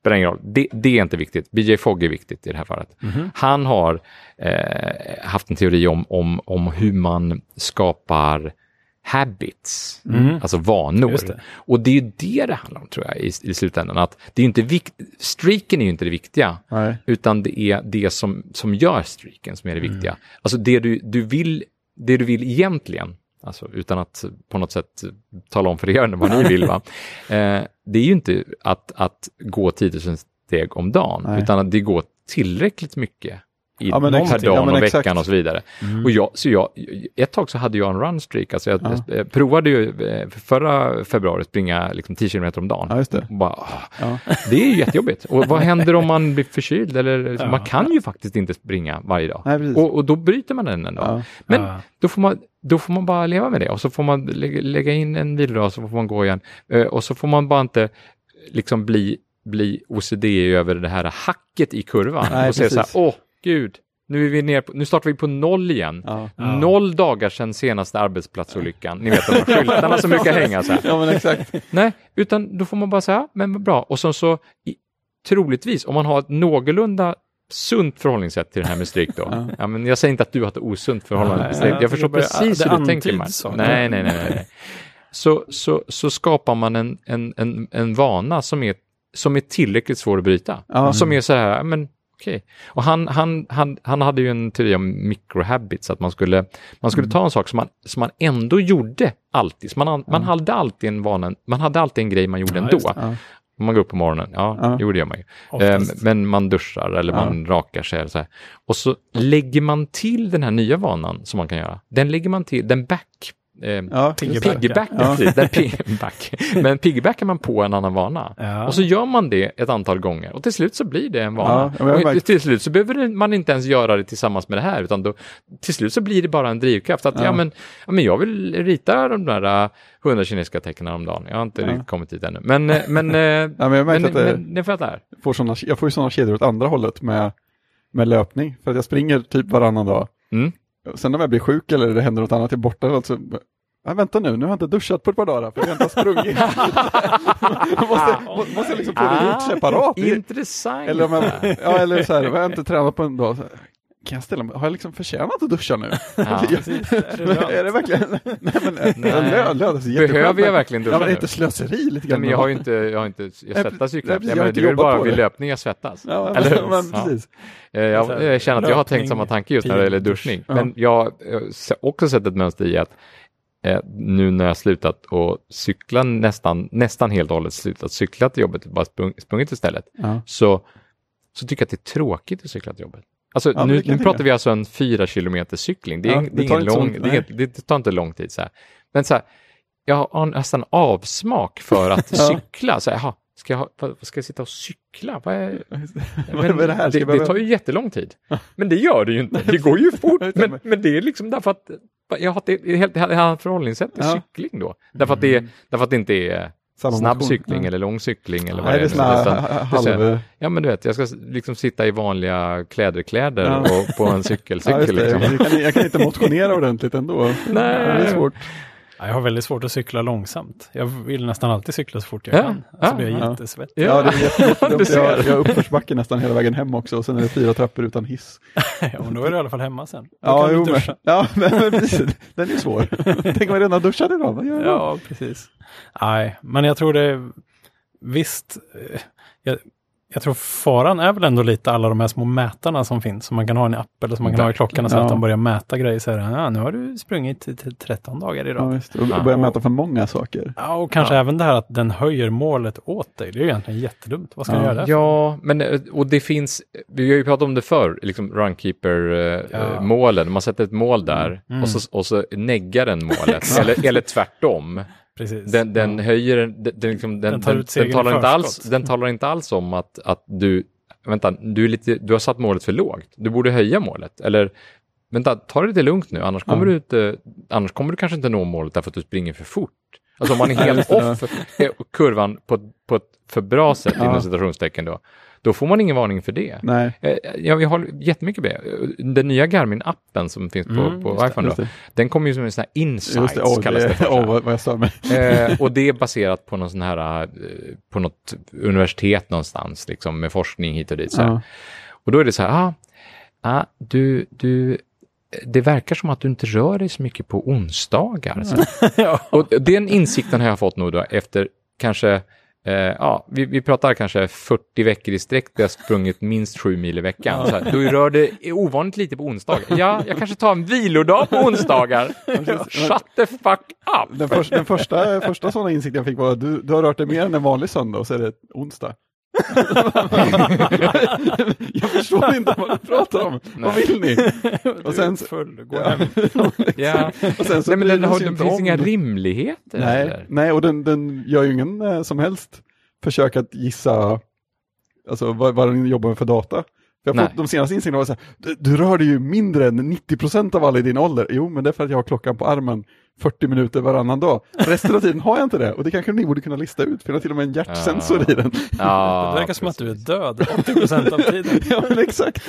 spelar ingen roll. Det, det är inte viktigt. BJ Fogg är viktigt i det här fallet. Mhm. Han har eh, haft en teori om, om, om hur man skapar habits, Mm. alltså vanor. Det. Och det är ju det det handlar om tror jag i, i slutändan. Att det är inte vikt, streaken är ju inte det viktiga, Nej. utan det är det som, som gör streaken som är det viktiga. Alltså det du, du vill, det du vill egentligen, alltså utan att på något sätt tala om för er vad ni vill, va? [laughs] Eh, det är ju inte att, att gå 10 000 steg om dagen, Nej. utan att det går tillräckligt mycket i, Ja, men per dag Ja, och exakt. veckan och så vidare. Och jag, så jag, ett tag så hade jag en run streak, alltså jag Ja. eh, provade ju eh, förra februari springa liksom 10 km om dagen. Ja, just det. Och bara, Ja. det är ju jättejobbigt. Och vad händer om man blir förkyld? Eller, Ja. Man kan ju faktiskt inte springa varje dag. Nej. Och, och då bryter man den en dag. Ja. Men Ja. då, får man, då får man bara leva med det. Och så får man lägga, lägga in en vilodag, så får man gå igen. Eh, och så får man bara inte liksom bli, bli OCD över det här hacket i kurvan. Nej, och säga så här, åh gud, nu, är vi ner på, nu startar vi på noll igen. Ja. Ja. Noll dagar sedan senaste arbetsplatsolyckan. Ni vet de här skyltarna som brukar hänga så här. ja, men exakt. Nej, utan då får man bara säga, men bra. Och så, så i, troligtvis, om man har ett någorlunda sunt förhållningssätt till det här med stryk då. [laughs] Ja. ja. men jag säger inte att du har ett osunt förhållande till stryk. jag förstår precis hur du tänker. så. Nej, nej, nej. nej. Så, så, så skapar man en, en, en, en vana som är, som är tillräckligt svår att bryta. Ja. Som är så här, men okej. Och han, han, han, han hade ju en teori om microhabits, att man skulle, man skulle ta en sak som man, som man ändå gjorde alltid. Så man, man hade alltid en vana, man hade alltid en grej man gjorde Ja, ändå. just. Ja. Om man går upp på morgonen, ja, Ja. jo det gör man ju. Ehm, men man duschar eller Ja. man rakar sig eller så här. Och så lägger man till den här nya vanan som man kan göra. Den lägger man till, den back, ehm, Ja. Piggyback. piggyback, precis, den piggyback. [laughs] Men piggybackar man på en annan vana. Ja. Och så gör man det ett antal gånger och till slut så blir det en Ja, vana. jag och märkt- till slut så behöver man inte ens göra det tillsammans med det här utan då, till slut så blir det bara en drivkraft. Att ja. Ja. men, ja, men jag vill rita de där uh, 100 kinesiska tecknen om dagen. Jag har inte Ja. riktigt kommit dit ännu. Men, eh, men, eh, [laughs] Ja, men jag men, märker att det, men det fattar. får såna, jag får ju sådana kedjor åt andra hållet med, med löpning. För att jag springer typ varannan dag. Mm. Sen när jag blir sjuk eller det händer något annat, jag är borta, alltså, ja, vänta nu, nu har jag inte duschat på ett par dagar för jag har inte sprungit. [laughs] måste, må- måste jag liksom få det gjort separat? Intressant. Eller, om jag, ja, eller så här, jag har inte tränat på en dag. Kan jag ställa mig, har jag liksom förtjänat att duscha nu? [laughs] [laughs] Ja. Precis. Är det Men lönt? är det verkligen, [laughs] nej men Nej. lö, lö, det är jätteskönt, Behöver jag men- verkligen duscha Ja men det är nu? inte slöseri lite Nej, grann? men jag har ju inte, jag har inte, jag Nej, svettas ju nej, knappt. precis, Jag det är bara vid det. löpning jag svettas. Ja, Eller hur? men Ja. precis. Eh, Jag, jag känner att jag har tänkt samma tanke just när det gäller duschning. Ja. Men jag har eh, också sett ett mönster i att eh, nu när jag slutat att cykla nästan, nästan helt och hållet, slutat cykla till jobbet, bara sprung, sprungit istället, Ja. så, så tycker jag att det är tråkigt att cykla till jobbet. Alltså Ja, men nu, nu pratar vi alltså en fyra kilometer cykling. Det, är, Ja, ing- det det, är tar ingen inte lång, lång- det, är, nej. det tar inte lång tid. Så här. Men så här, jag har nästan avsmak för att [laughs] cykla. Så här, jaha, ska jag, vad, ska jag sitta och cykla? Vad är, [laughs] Vad är det här? Det, det tar ju jättelång tid. [laughs] Men det gör det ju inte. Det går ju fort. Men, men det är liksom därför att jag har ett helt ett förhållningssätt till Ja. Mm. cykling då. Därför att, det är, därför att det inte är Samma snabb cykling Ja. eller lång cykling eller vad Nej, det det är såna Utan- halv... Ja men du vet, jag ska liksom sitta i vanliga kläderkläder Ja. och på en [laughs] Ja, cykelcykel. just det. liksom. jag, kan, jag kan inte motionera ordentligt ändå. Nej. Ja, det är svårt. Ja, Jag har väldigt svårt att cykla långsamt. Jag vill nästan alltid cykla så fort jag Ja, kan. ja, Så blir jag ja. jättesvettig. Ja, det är [laughs] ser. Jag, jag har uppförsbacke nästan hela vägen hem också och sen är det fyra trappor utan hiss. [laughs] Ja, men då är du i alla fall hemma sen. Då Ja, kan jo, du men, [laughs] ja men, men precis. Den är svår. Tänk om jag redan duschade idag. Vad gör jag? Ja, precis. Nej, men jag tror det, visst, eh, jag, jag tror faran är väl ändå lite alla de här små mätarna som finns, som man kan ha i en app eller som man kan ha i klockan så Ja. att de börjar mäta grejer. Så här, ja, nu har du sprungit till till 13 dagar idag. Ja, Ja. Och börja mäta för många saker. och kanske även det här att den höjer målet åt dig. Det är ju egentligen jättedumt. Vad ska Ja. du göra där? Ja, men eh, och det finns, vi har ju pratat om det förr, liksom Ja. Runkeeper-målen, man sätter ett mål där Mm. och, så, och så neggar den målet, [laughs] eller, eller tvärtom. Precis. Den, den Ja. höjer, den, den, liksom, den, Den tar den, ut den, segern i talar inte alls, förskott. den talar inte alls om att, att du, vänta, du, är lite, du har satt målet för lågt, du borde höja målet, eller vänta, ta det lite lugnt nu, annars kommer, Ja. du, inte, annars kommer du kanske inte nå målet därför att du springer för fort. Alltså om man är helt off eh, kurvan på, på ett för bra sätt, Ja. inom citationstecken då, då får man ingen varning för det. Nej, Eh, Jag, jag håller jättemycket med. Den nya Garmin-appen som finns på, Mm, på det, iPhone, just då, det. den kommer ju som en sån här insights, det. Åh, kallas det det, för. åh vad, vad jag. Eh, och det är [laughs] baserat på någon sån här, eh, på något universitet någonstans, liksom med forskning hit och dit. Så. Ja. Och då är det så här, ah, ah, du, du, det verkar som att du inte rör dig så mycket på onsdagar. [laughs] Ja. Och den insikten har jag fått nu då efter kanske, eh, ja, vi, vi pratar kanske 40 veckor i sträck där jag sprungit minst sju mil i veckan. Så här, du rör dig ovanligt lite på onsdagar. Ja, jag kanske tar en vilodag på onsdagar. [laughs] Shut the fuck up! Den, första, den första, första sådana insikten jag fick var att du, du har rört dig mer än en vanlig söndag och så är det onsdag. [laughs] jag förstår inte vad du pratar om. Vad vill ni? [laughs] Och sen, Du är full, gå ja. hem. [laughs] Ja. och sen så Nej, men den har, det finns om inga rimligheter. Nej, eller? nej och den, den gör ju ingen eh, som helst försök att gissa alltså, vad, vad den jobbar med för data. För jag har Nej. fått, de senaste insikterna var så här, du, du rör dig ju mindre än 90% av alla i din ålder. Jo, men det är för att jag har klockan på armen 40 minuter varannan dag. Resten av tiden har jag inte det. Och det kanske ni borde kunna lista ut, för jag har till och med en hjärtsensor Ja. i den. Ja, det verkar som att du är död 80% av tiden. [laughs] ja, men exakt. [laughs]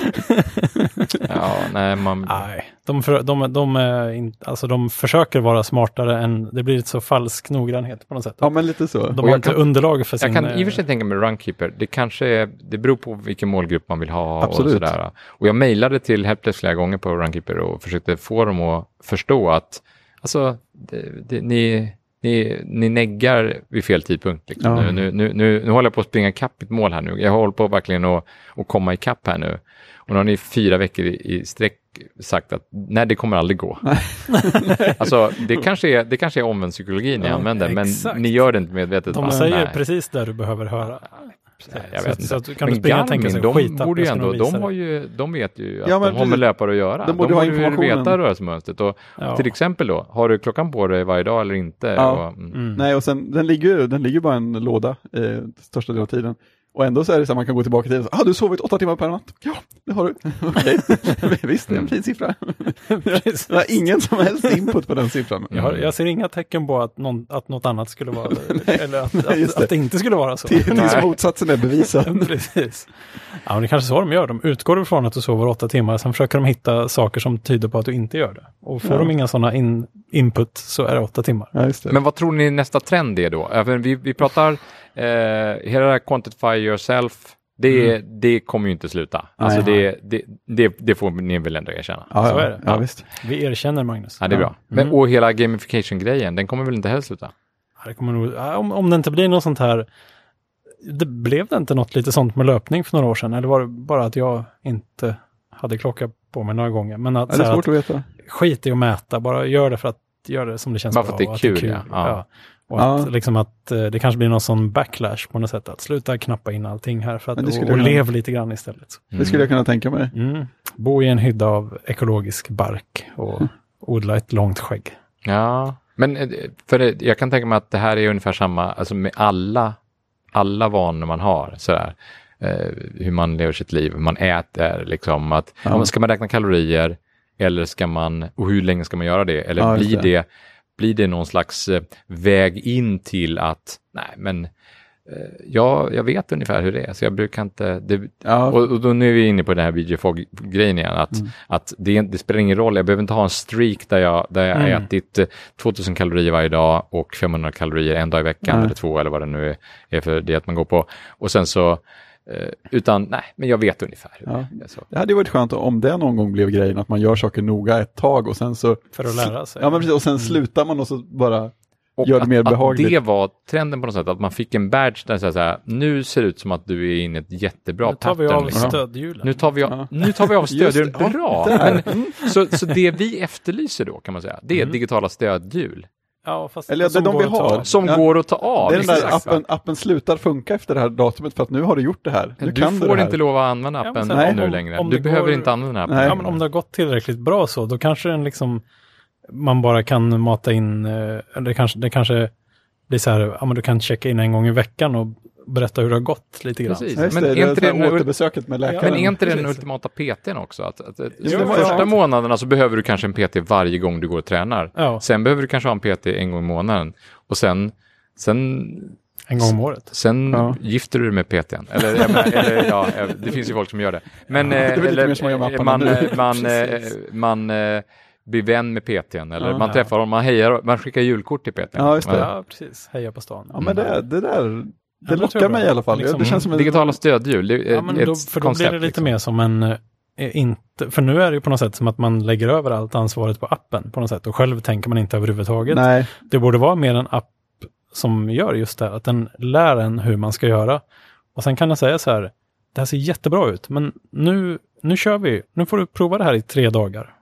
Ja, nej, man... Nej, de, för, de, de, är in, alltså de försöker vara smartare än, det blir så falsk noggrannhet på något sätt. Ja, men lite så. De har inte kan- underlag för sin... Jag kan i och för eh, sig tänka mig Runkeeper, det kanske är, det beror på vilken målgrupp man vill ha Absolut. och sådär. Och jag mejlade till Helpdesk flera gånger på Runkeeper och försökte få dem att förstå att, alltså, det, det, ni, ni, ni neggar vid fel tidpunkt. Liksom. Ja. Nu, nu, nu, nu, nu håller jag på att springa ikapp mitt mål här nu. Jag håller på verkligen att, att komma ikapp här nu. Och nu har ni fyra veckor i, i sträck sagt att nej, det kommer aldrig gå. [laughs] alltså, det kanske är, det kanske är omvänd psykologi ni Ja, använder, men exakt. ni gör det inte medvetet. De va? säger Nej. precis det du behöver höra. Nej, jag Så- vet inte. så att du kan men du springa och tänka sig, Garmin, de borde ju ändå, de, har ju, de vet ju att Ja, men de har med löpare att göra. De borde ha ju veta rörelsemönstret. Och Ja. Till exempel då, har du klockan på dig varje dag eller inte? Ja. Och, mm. Mm. Nej, och sen den ligger ju den ligger bara i en låda eh, största delen av tiden. Och ändå så är det så att man kan gå tillbaka till det. Ah, du har sovit åtta timmar per natt? Ja, det har du. Okej, [laughs] visst, det är en fin siffra. [laughs] Precis. Det har ingen som helst input på den siffran. Jag, har, jag ser inga tecken på att, någon, att något annat skulle vara, [laughs] eller att, Nej, att, det. att det inte skulle vara så. Till- Tills motsatsen är bevisad. Precis. Ja, men det är kanske så de gör. De utgår ifrån att du sover åtta timmar, sen försöker de hitta saker som tyder på att du inte gör det. Och får Ja. de inga sådana in, input så är det åtta timmar. Ja, just det. Men vad tror ni nästa trend är då? Även vi, vi pratar, hela det här quantify yourself, det, det kommer ju inte sluta. Alltså det, det, det, det får ni väl ändå erkänna. ja, så ja, är det. Ja, visst. Vi erkänner Magnus. Ja, det är bra. Men, Mm. och hela gamification-grejen, den kommer väl inte heller sluta? Ja, det kommer nog, om, om det inte blir något sånt här, det blev det inte något lite sånt med löpning för några år sedan? Eller var det bara att jag inte hade klocka på mig några gånger? Men att, Ja, det är svårt att veta. att skit i att mäta, bara gör det för att gör det som det känns Bara bra. för att det är och kul, ja. Ja. Och Ja. att, liksom att eh, det kanske blir någon sån backlash på något sätt, att sluta knappa in allting här för att, och, och lev lite grann istället. Det skulle jag kunna tänka mig. Mm. Bo i en hydda av ekologisk bark och [laughs] odla ett långt skägg. Ja, men eh, för det, jag kan tänka mig att det här är ungefär samma, alltså med alla, alla vanor man har, sådär. Eh, hur man lever sitt liv, hur man äter, liksom att, Ja. ska man räkna kalorier eller ska man, och hur länge ska man göra det? Eller Ja, blir, det. det. Blir det någon slags eh, väg in till att, nej men, eh, ja, jag vet ungefär hur det är, så jag brukar inte, det, Ja, och, och då nu är vi inne på den här videofog-grejen igen, att, Mm. att det, det spelar ingen roll, jag behöver inte ha en streak där jag, där jag Mm. ätit eh, 2000 kalorier varje dag och 500 kalorier en dag i veckan, Nej. eller två eller vad det nu är, för diet man går på. Och sen så, eh, utan nej, men jag vet ungefär hur Ja. det är. Så. det hade ju varit skönt om det någon gång blev grejen, att man gör saker noga ett tag och sen så... För att lära sig. Ja, men precis, och sen slutar man och så bara... Och Gör det att, mer att behagligt. det var trenden på något sätt, att man fick en badge där så här, nu ser det ut som att du är inne i ett jättebra nu tar vi pattern. av stödhjulen. Nu tar vi av, Ja. nu tar vi av [laughs] stödhjulen. Bra! Men, så, så det vi efterlyser då kan man säga, det är Mm. digitala stödhjul. Ja, fast Eller som de går vi att ta har. av. Som Ja. går att ta av. det är den där appen, appen slutar funka efter det här datumet för att nu har du gjort det här. Nu Du kan får det här. inte lov att använda Ja, appen sen Nej. nu om- längre. om du behöver går- inte använda den appen. Nej. Ja, men om det har gått tillräckligt bra så, då kanske den liksom, man bara kan mata in, eh, eller kanske, det kanske blir så här, ja men du kan checka in en gång i veckan och berätta hur det har gått lite grann. Precis. Men det, är inte det det återbesöket med läkaren. Men är inte det den ultimata PTn också? Att, att, att, Jo, de första ja. månaderna så behöver du kanske en PT varje gång du går och tränar. Ja, Sen behöver du kanske ha en PT en gång i månaden. Och sen, sen, en gång om året. sen Ja. gifter du dig med PTn. Eller, eller ja, det finns ju folk som gör det. Men Ja, det är väl lite eller, mer som man man, eh, man, eh, man eh, blir vän med PTn. Eller Ja. man träffar dem, man hejar, man skickar julkort till PTn. Ja, just det. Ja, precis. Heja på stan. Ja, men det, det där, det Ja, lockar mig i alla fall. Liksom, det känns som en... Digitala stödhjul, det är Ja, men ett då, för då koncept. blir det lite liksom. mer som en, eh, inte, för nu är det ju på något sätt som att man lägger över allt ansvaret på appen på något sätt och själv tänker man inte överhuvudtaget. Nej, Det borde vara mer en app som gör just det, att den lär en hur man ska göra. Och sen kan den säga så här, det här ser jättebra ut, men nu, nu kör vi, nu får du prova det här i tre dagar.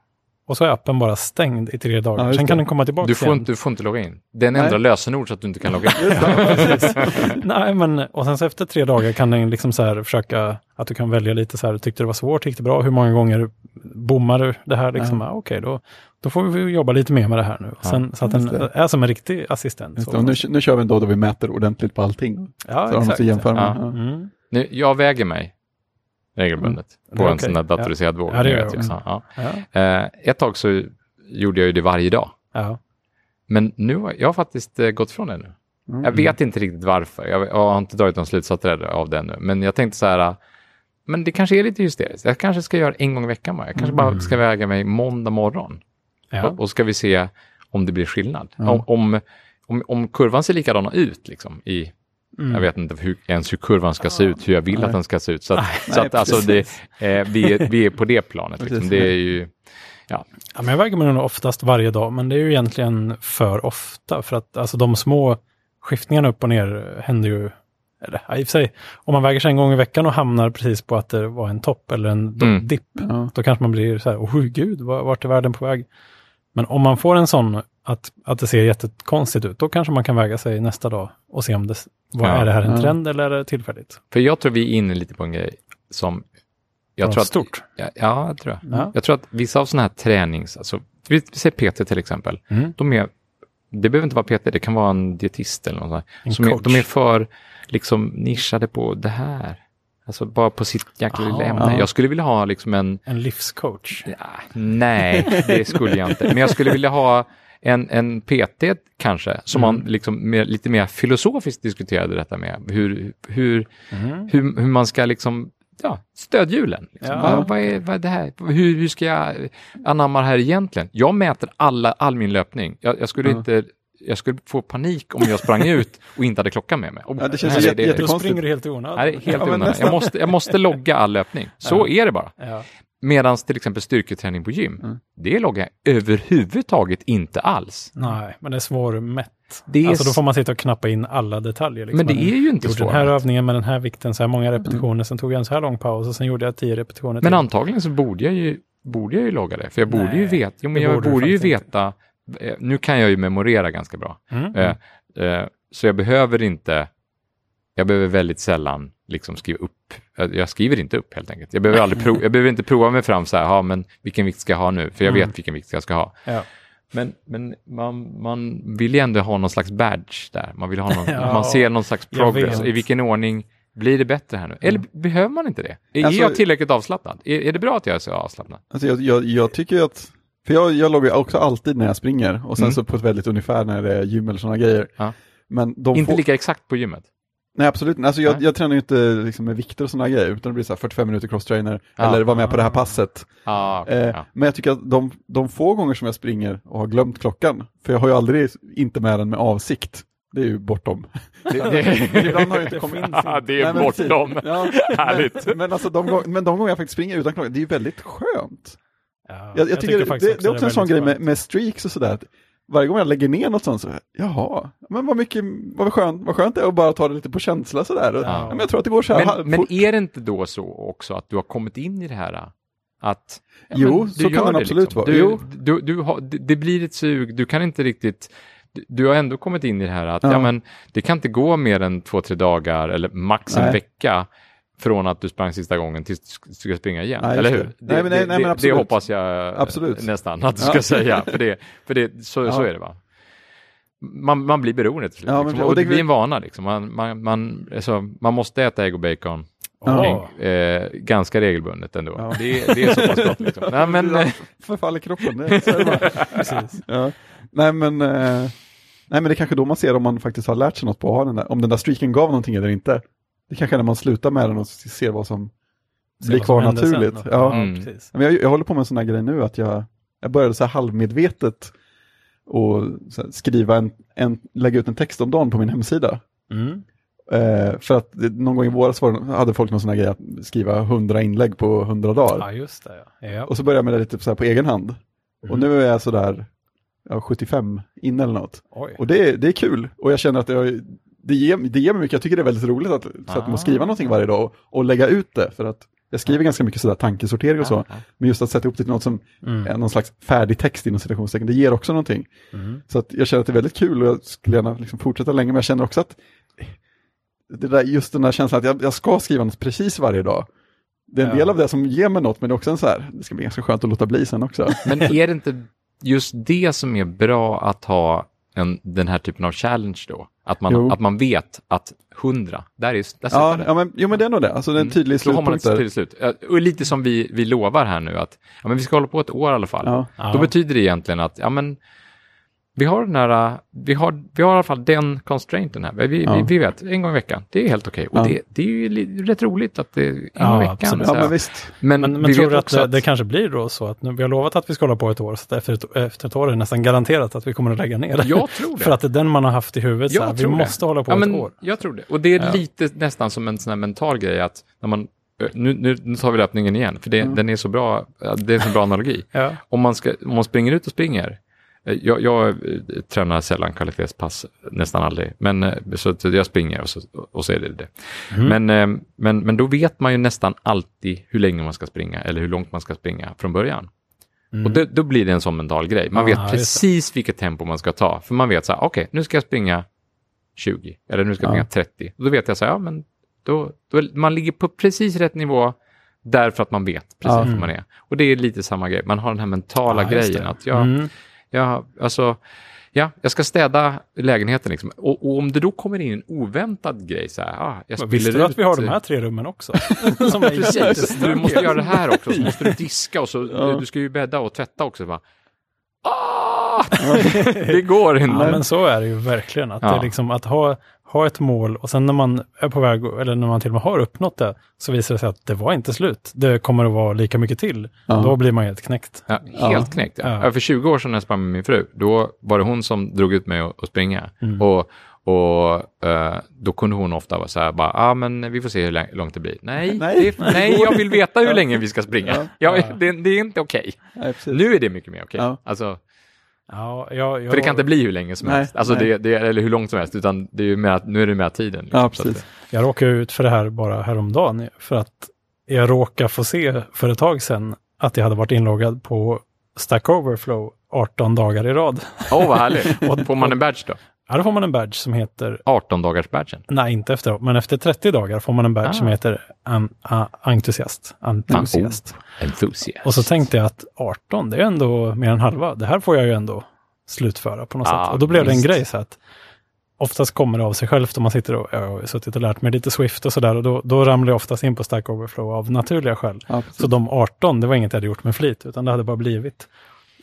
Och så är appen bara stängd i tre dagar. Ja, sen kan det. den komma tillbaka Du får, igen. inte, du får inte logga in. Den Nej. ändrar lösenord så att du inte kan logga in. [laughs] [laughs] Ja. Nej, men och sen så efter tre dagar kan den liksom så här försöka att du kan välja lite så här, tyckte det var svårt, gick det bra, hur många gånger bommar du det här liksom? Ja. Okej, då, då får vi jobba lite mer med det här nu. Ja, Sen, så att den det. är som en riktig assistent. Så- nu, nu kör vi en dag då vi mäter ordentligt på allting. ja, Så har de exakt. med. Ja. Ja. Mm. Nu, jag väger mig regelbundet Det på en okej. sån där datoriserad våg. Ja, det. Så, ja. Ja, Eh, ett tag så gjorde jag ju det varje dag. ja. Men nu har jag har faktiskt eh, gått ifrån det nu. Mm. Jag vet inte riktigt varför. Jag, har inte dragit någon slutsats av det nu. Men jag tänkte så här, eh, men det kanske är lite hysteriskt. Jag kanske ska göra en gång i veckan bara. Jag kanske bara ska väga mig måndag morgon. ja. Och, och ska vi se om det blir skillnad. Ja. Om, om, om, om kurvan ser likadan ut liksom i Mm. Jag vet inte hur, ens hur kurvan ska se ut, hur jag vill Nej. att den ska se ut. Så att, så Nej, att alltså det, eh, vi, är, vi är på det planet. Liksom. Det är ju, Ja, men jag väger mig nog oftast varje dag, men det är ju egentligen för ofta. För att alltså, de små skiftningarna upp och ner händer ju, eller ja, i och för sig, om man väger sig en gång i veckan och hamnar precis på att det var en topp eller en Mm. dipp, Ja. då kanske man blir så här, åh gud, va- vart är världen på väg? Men om man får en sån att, att det ser jättekonstigt ut, då kanske man kan väga sig nästa dag och se om det, vad Ja. är det här en Ja. trend eller är det tillfälligt? För jag tror vi är inne lite på en grej som... Jag Något tror att, stort. Ja, ja, jag tror jag. Ja. Jag tror att vissa av sådana här tränings... Alltså, vi, vi säger PT till exempel. Mm. De är, det behöver inte vara PT, det kan vara en dietist eller något sånt. En Som är, coach. de är för liksom nischade på det här. Alltså bara på sitt jäkla lilla Aha. ämne. Ja. Jag skulle vilja ha liksom en... En livscoach. Ja, nej, det skulle jag inte. Men jag skulle vilja ha en, en PT kanske, som Mm. man liksom mer, lite mer filosofiskt diskuterade detta med. Hur, hur, Mm. hur, hur man ska liksom, ja, stödhjulen. Liksom. Ja. Vad, vad, är, vad är det här? Hur, hur ska jag anamma det här egentligen? Jag mäter alla, all min löpning. Jag, jag skulle Ja. inte jag skulle få panik om jag sprang ut och inte hade klockan med mig. Och, Ja, det känns här, jätte- det, Då jättekonstigt. springer du helt i onödan. Helt Ja, jag, måste, jag måste logga all löpning. Så är det bara. Medan till exempel styrketräning på gym, Mm. det loggar jag överhuvudtaget inte alls. Nej, men det är svårmätt. Det är Alltså då får man sitta och knappa in alla detaljer. Liksom. Men det är ju inte gjorde den här svårt. övningen med den här vikten, så här många repetitioner, sen tog jag en så här lång paus och sen gjorde jag tio repetitioner Men till. antagligen så borde jag ju, borde jag ju logga det. För jag borde ju Nej, veta, jo, men jag borde borde, ju veta, eh, nu kan jag ju memorera ganska bra. Mm. Eh, eh, så jag behöver inte, jag behöver väldigt sällan liksom skriva upp, jag, skriver inte upp helt enkelt. Jag behöver, aldrig prov, jag behöver inte prova mig fram så här, ja men vilken vikt ska jag ha nu? För jag Mm. vet vilken vikt jag ska ha. Ja. Men, men man, man vill ju ändå ha någon slags badge där. Man vill ha någon, [laughs] Ja, man ser någon slags progress. I vilken ordning blir det bättre här nu? Eller behöver man inte det? Är Alltså- jag tillräckligt avslappnad? Är, är det bra att jag är så avslappnad? Alltså jag, jag, jag tycker att, för jag, jag loggar också alltid när jag springer och sen Mm. så på ett väldigt ungefär när det är gym eller sådana grejer. Ja. Men de inte får, lika exakt på gymmet? Nej absolut alltså jag, jag tränar ju inte liksom med vikter och sådana grejer, utan det blir så här 45 minuter crosstrainer, Ja. eller vara med på det här passet. Ah, okej, Eh, ja. Men jag tycker att de, de få gånger som jag springer och har glömt klockan, för jag har ju aldrig inte med den med avsikt, det är ju bortom. Det, [laughs] det, ibland har jag inte Det kommit in. [laughs] Ja, det är Nej, men bortom. Ja, [laughs] Härligt. Men, men, alltså de, men de gånger jag faktiskt springer utan klockan, det är ju väldigt skönt. Ja, Jag, jag, tycker, det, faktiskt det är också en sån grej med, med streaks och sådär. Varje gång jag lägger ner något sånt så, jaha, men vad mycket, vad skönt, vad skönt det är att bara ta det lite på känsla sådär. Ja. men jag tror att det går så här men, men fort. är det inte då så också att du har kommit in i det här? Att, ja, Jo, men så kan det absolut vara. Du, du, du har, det, blir ett sug, du kan inte riktigt, du, du har ändå kommit in i det här att ja. Ja. men det kan inte gå mer än två, tre dagar eller max en Nej. vecka från att du sprang sista gången tills du ska springa igen, Nej, eller hur? det. Nej, men nej, det, nej, men det, hoppas jag Absolut. nästan att du Ja. ska säga, för, det, för det, så, Ja. så är det va? Man, man blir beroende till slut, Ja, men liksom. det- och och det det- blir en vana. Liksom. Man, man, man, alltså, man måste äta ägg och bacon Ja. eh, ganska regelbundet ändå. Ja. Det, det är så pass gott. Liksom. Nej, men, eh, Förfaller kroppen, [laughs] ja. Nej men, eh, nej men det är kanske då man ser om man faktiskt har lärt sig något på att ha den där, om den där streaken gav någonting eller inte. Det kanske är när man slutar med den och ser vad som Se blir vad kvar naturligt. sen. Ja. Mm. Men jag, jag håller på med en sån här grej nu att jag, jag började så här halvmedvetet och så här skriva en, en, lägga ut en text om dagen på min hemsida. Mm. Eh, för att det, någon gång i våras hade folk någon sån här grej att skriva 100 inlägg på 100 dagar. Ja, just det. Ja. Ja. Och så började jag med det lite så här på egen hand. Mm. Och nu är jag sådär ja, 75 in eller något. Oj. Och det, det är kul. Och jag känner att jag, det, ger, det ger mig mycket. Jag tycker det är väldigt roligt att sätta mig Ah. och skriva någonting varje dag och, och lägga ut det. För att jag skriver ganska mycket sådär tankesortering och så. Ja, ja. Men just att sätta ihop det till något som Mm. är någon slags färdig text inom citationstecken, det ger också någonting. Mm. Så att jag känner att det är väldigt kul och jag skulle gärna liksom fortsätta länge, men jag känner också att det där, just den där känslan att jag, jag ska skriva något precis varje dag. Det är en Ja. del av det som ger mig något, men det är också en så här, det ska bli ganska skönt att låta bli sen också. [laughs] men är det inte just det som är bra att ha en, den här typen av challenge då? Att man, Jo. att man vet att 100, där, är, där Ja, det. ja men, jo, men det är nog det. Alltså det är en tydlig Då har man slutpunkt ett tydligt slut. Och lite som vi, vi lovar här nu att ja, men vi ska hålla på ett år i alla fall. Ja. Då betyder det egentligen att ja, men, vi har den här, vi har, vi har i alla fall den constrainten här. Vi, Ja. vi, vi vet, en gång i veckan, det är helt okej. Och Ja. det, det är ju li- rätt roligt att det är en Ja, gång i veckan. så men visst. men, Men, men vi tror du att det, att det kanske blir då så att nu, vi har lovat att vi ska hålla på ett år, så att efter ett, efter ett år är det nästan garanterat att vi kommer att lägga ner det. Jag tror det. [laughs] För att det är den man har haft i huvudet, så Jag här, vi tror det. måste hålla på ja, ett men år. Jag tror det. Och det är Ja. lite nästan som en sån här mental grej att när man nu, nu, nu tar vi löpningen igen, för det, den är så bra, det är en så bra analogi. Ja. Om man, ska, om man springer ut och springer, jag, jag eh, tränar sällan kvalitetspass, nästan aldrig, men eh, så jag springer och så, och så är det det. Men, eh, men, men då vet man ju nästan alltid hur länge man ska springa eller hur långt man ska springa från början. Och då, då blir det en sån mental grej. Man Ah, vet precis vilket tempo man ska ta. För man vet så här, okej, nu ska jag springa 20 eller nu ska jag Ja. springa 30. Och då vet jag så här, ja men då, då, man ligger på precis rätt nivå därför att man vet precis Ja. var man är. Och det är lite samma grej, man har den här mentala Ja, grejen att jag, Mm. Jag, alltså, ja, jag ska städa lägenheten liksom. Och, och om det då kommer in en oväntad grej så här, ah, jag Men Visste du att vi har de här tre rummen också? [laughs] Som är Precis, du måste göra det här också, så måste du diska och så, Ja. du ska ju bädda och tvätta också. Va? [laughs] Ah! det går inte. Ja, men så är det ju verkligen. Att, Ja. liksom att ha, ha ett mål och sen när man är på väg, eller när man till och med har uppnått det, så visar det sig att det var inte slut. Det kommer att vara lika mycket till. Ja. Då blir man helt knäckt. Ja, Ja. helt knäckt. Ja. Ja. För 20 år sedan när jag sprang med min fru, då var det hon som drog ut mig att springa. Mm. Och, och eh, då kunde hon ofta vara så här, bara, ah, men vi får se hur lång- långt det blir. Nej, [laughs] Nej. det, nej jag vill veta hur länge vi ska springa. Ja. Ja. det, det är inte okej. Precis. Nu är det mycket mer okej. Ja. Alltså, Ja, jag, jag, för det kan inte bli hur länge som Nej, helst. Alltså, det, det, eller hur långt som helst, utan det är att- nu är det mer tiden. liksom. Ja, precis. jag råkade ut för det här bara häromdagen. För att jag råkade få se för ett tag sedan att jag hade varit inloggad på Stack Overflow 18 dagar i rad. Åh, vad härligt. [laughs] Får man en badge då? Ja, då får man en badge som heter 18 dagars badgen. Nej, inte efteråt, men efter 30 dagar får man en badge Ah. som heter an, a, entusiast. entusiast. Enthusiast. Och så tänkte jag att 18, det är ändå mer än halva. Det här får jag ju ändå slutföra på något Ja, sätt. Och då blev det en visst. grej så att oftast kommer det av sig självt om man sitter och jag har suttit och lärt mig lite Swift och sådär. Och då, då ramlar jag oftast in på Stack Overflow av naturliga skäl. Ja. Så de 18, det var inget jag hade gjort med flit, utan det hade bara blivit.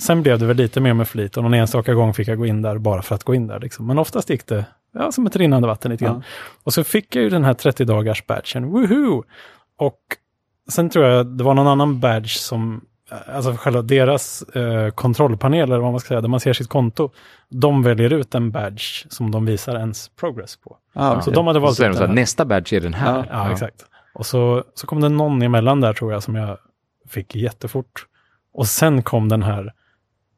Sen blev det väl lite mer med flit och någon enstaka gång fick jag gå in där bara för att gå in där. Liksom. Men oftast gick det ja, som ett rinnande vatten lite grann. Och så fick jag ju den här 30 dagars badgen, woohoo! Och sen tror jag det var någon annan badge som, eh, alltså själva deras eh, kontrollpanel, eller vad man ska säga, där man ser sitt konto, de väljer ut en badge som de visar ens progress på. Ah, Så okej. de hade valt så så här. nästa badge är den här. Ja. Ja, exakt. Och så, så kom det någon emellan där tror jag som jag fick jättefort. Och sen kom den här,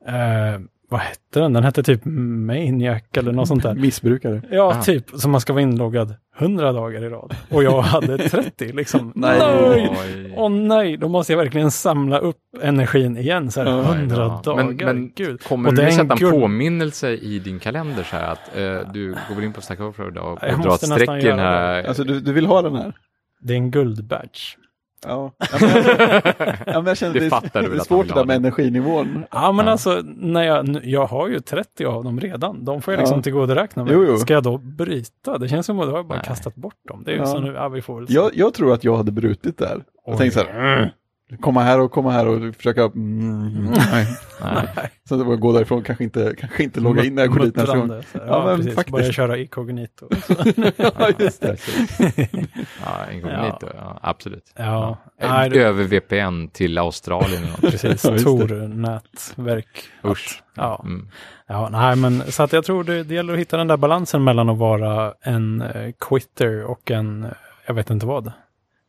eh, vad hette den? Den hette typ Maniac eller något sånt där. [laughs] Missbrukare. Ja, Ah. typ. Så man ska vara inloggad 100 dagar i rad. Och jag hade [laughs] 30 liksom. Nej. Åh nej, då måste jag verkligen samla upp energin igen. Så här, Ja. 100 Ja. dagar. Men, men Gud. kommer Och du det är nu en sätta en påminnelse i din kalender så här att eh, du går väl in på Stack Overflow och, och drar ett streck i den här... Alltså du, du vill ha den här? Det är en guldbadge. Ja. Ja, men jag, [laughs] ja, men jag känner Det det, fattar du det väl är att man svårt det där med det. energinivån. Ja, men Ja. alltså, när jag, jag har ju 30 av dem redan. De får jag liksom Ja. tillgodoräkna mig. Jo, jo. Ska jag då bryta? Det känns som att jag bara Nej. kastat bort dem. Det är ju Ja. så nu, ja vi får. Jag, jag tror att jag hade brutit där. Och Oj. tänkt så här, "Mm, komma här och komma här och försöka, mm, mm, nej. [laughs] Nej. Så det var gå därifrån, kanske inte, kanske inte logga in när jag går dit nästa gång. Ja, Ja, men precis. faktiskt. Börja köra inkognito. [laughs] ja, just det. [laughs] Ja, inkognito, ja. absolut. Ja, Ja. nej, det, Över VPN till Australien precis. Ja. Tor-nätverk. Usch. Ja. Mm. ja, nej men så att jag tror det, det gäller att hitta den där balansen mellan att vara en eh, quitter och en, eh, jag vet inte vad.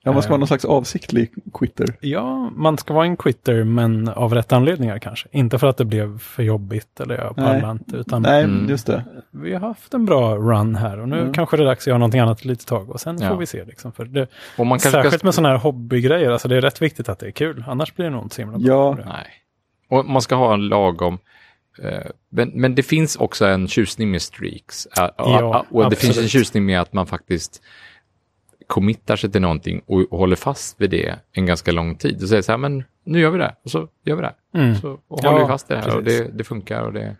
Ja, man ska vara någon slags avsiktlig quitter. Ja, man ska vara en quitter men av rätt anledningar kanske. Inte för att det blev för jobbigt eller jag pallar inte. Utan Nej, Mm. just det. vi har haft en bra run här och nu Mm. kanske det är dags att göra någonting annat ett litet tag och sen Ja. får vi se. Liksom, för det, Och man särskilt ska... med sådana här hobbygrejer, alltså det är rätt viktigt att det är kul. Annars blir det nog inte så himla bra. Ja. Nej. Och man ska ha en lagom... eh, men, men det finns också en tjusning med streaks. Eh, och- Ja, och det absolut. finns en tjusning med att man faktiskt committar sig till någonting och, och håller fast vid det en ganska lång tid. Och säger så här, men nu gör vi det. Och så gör vi det. Mm. Så, och Ja, håller vi fast i det här och precis. det, det funkar. Och det,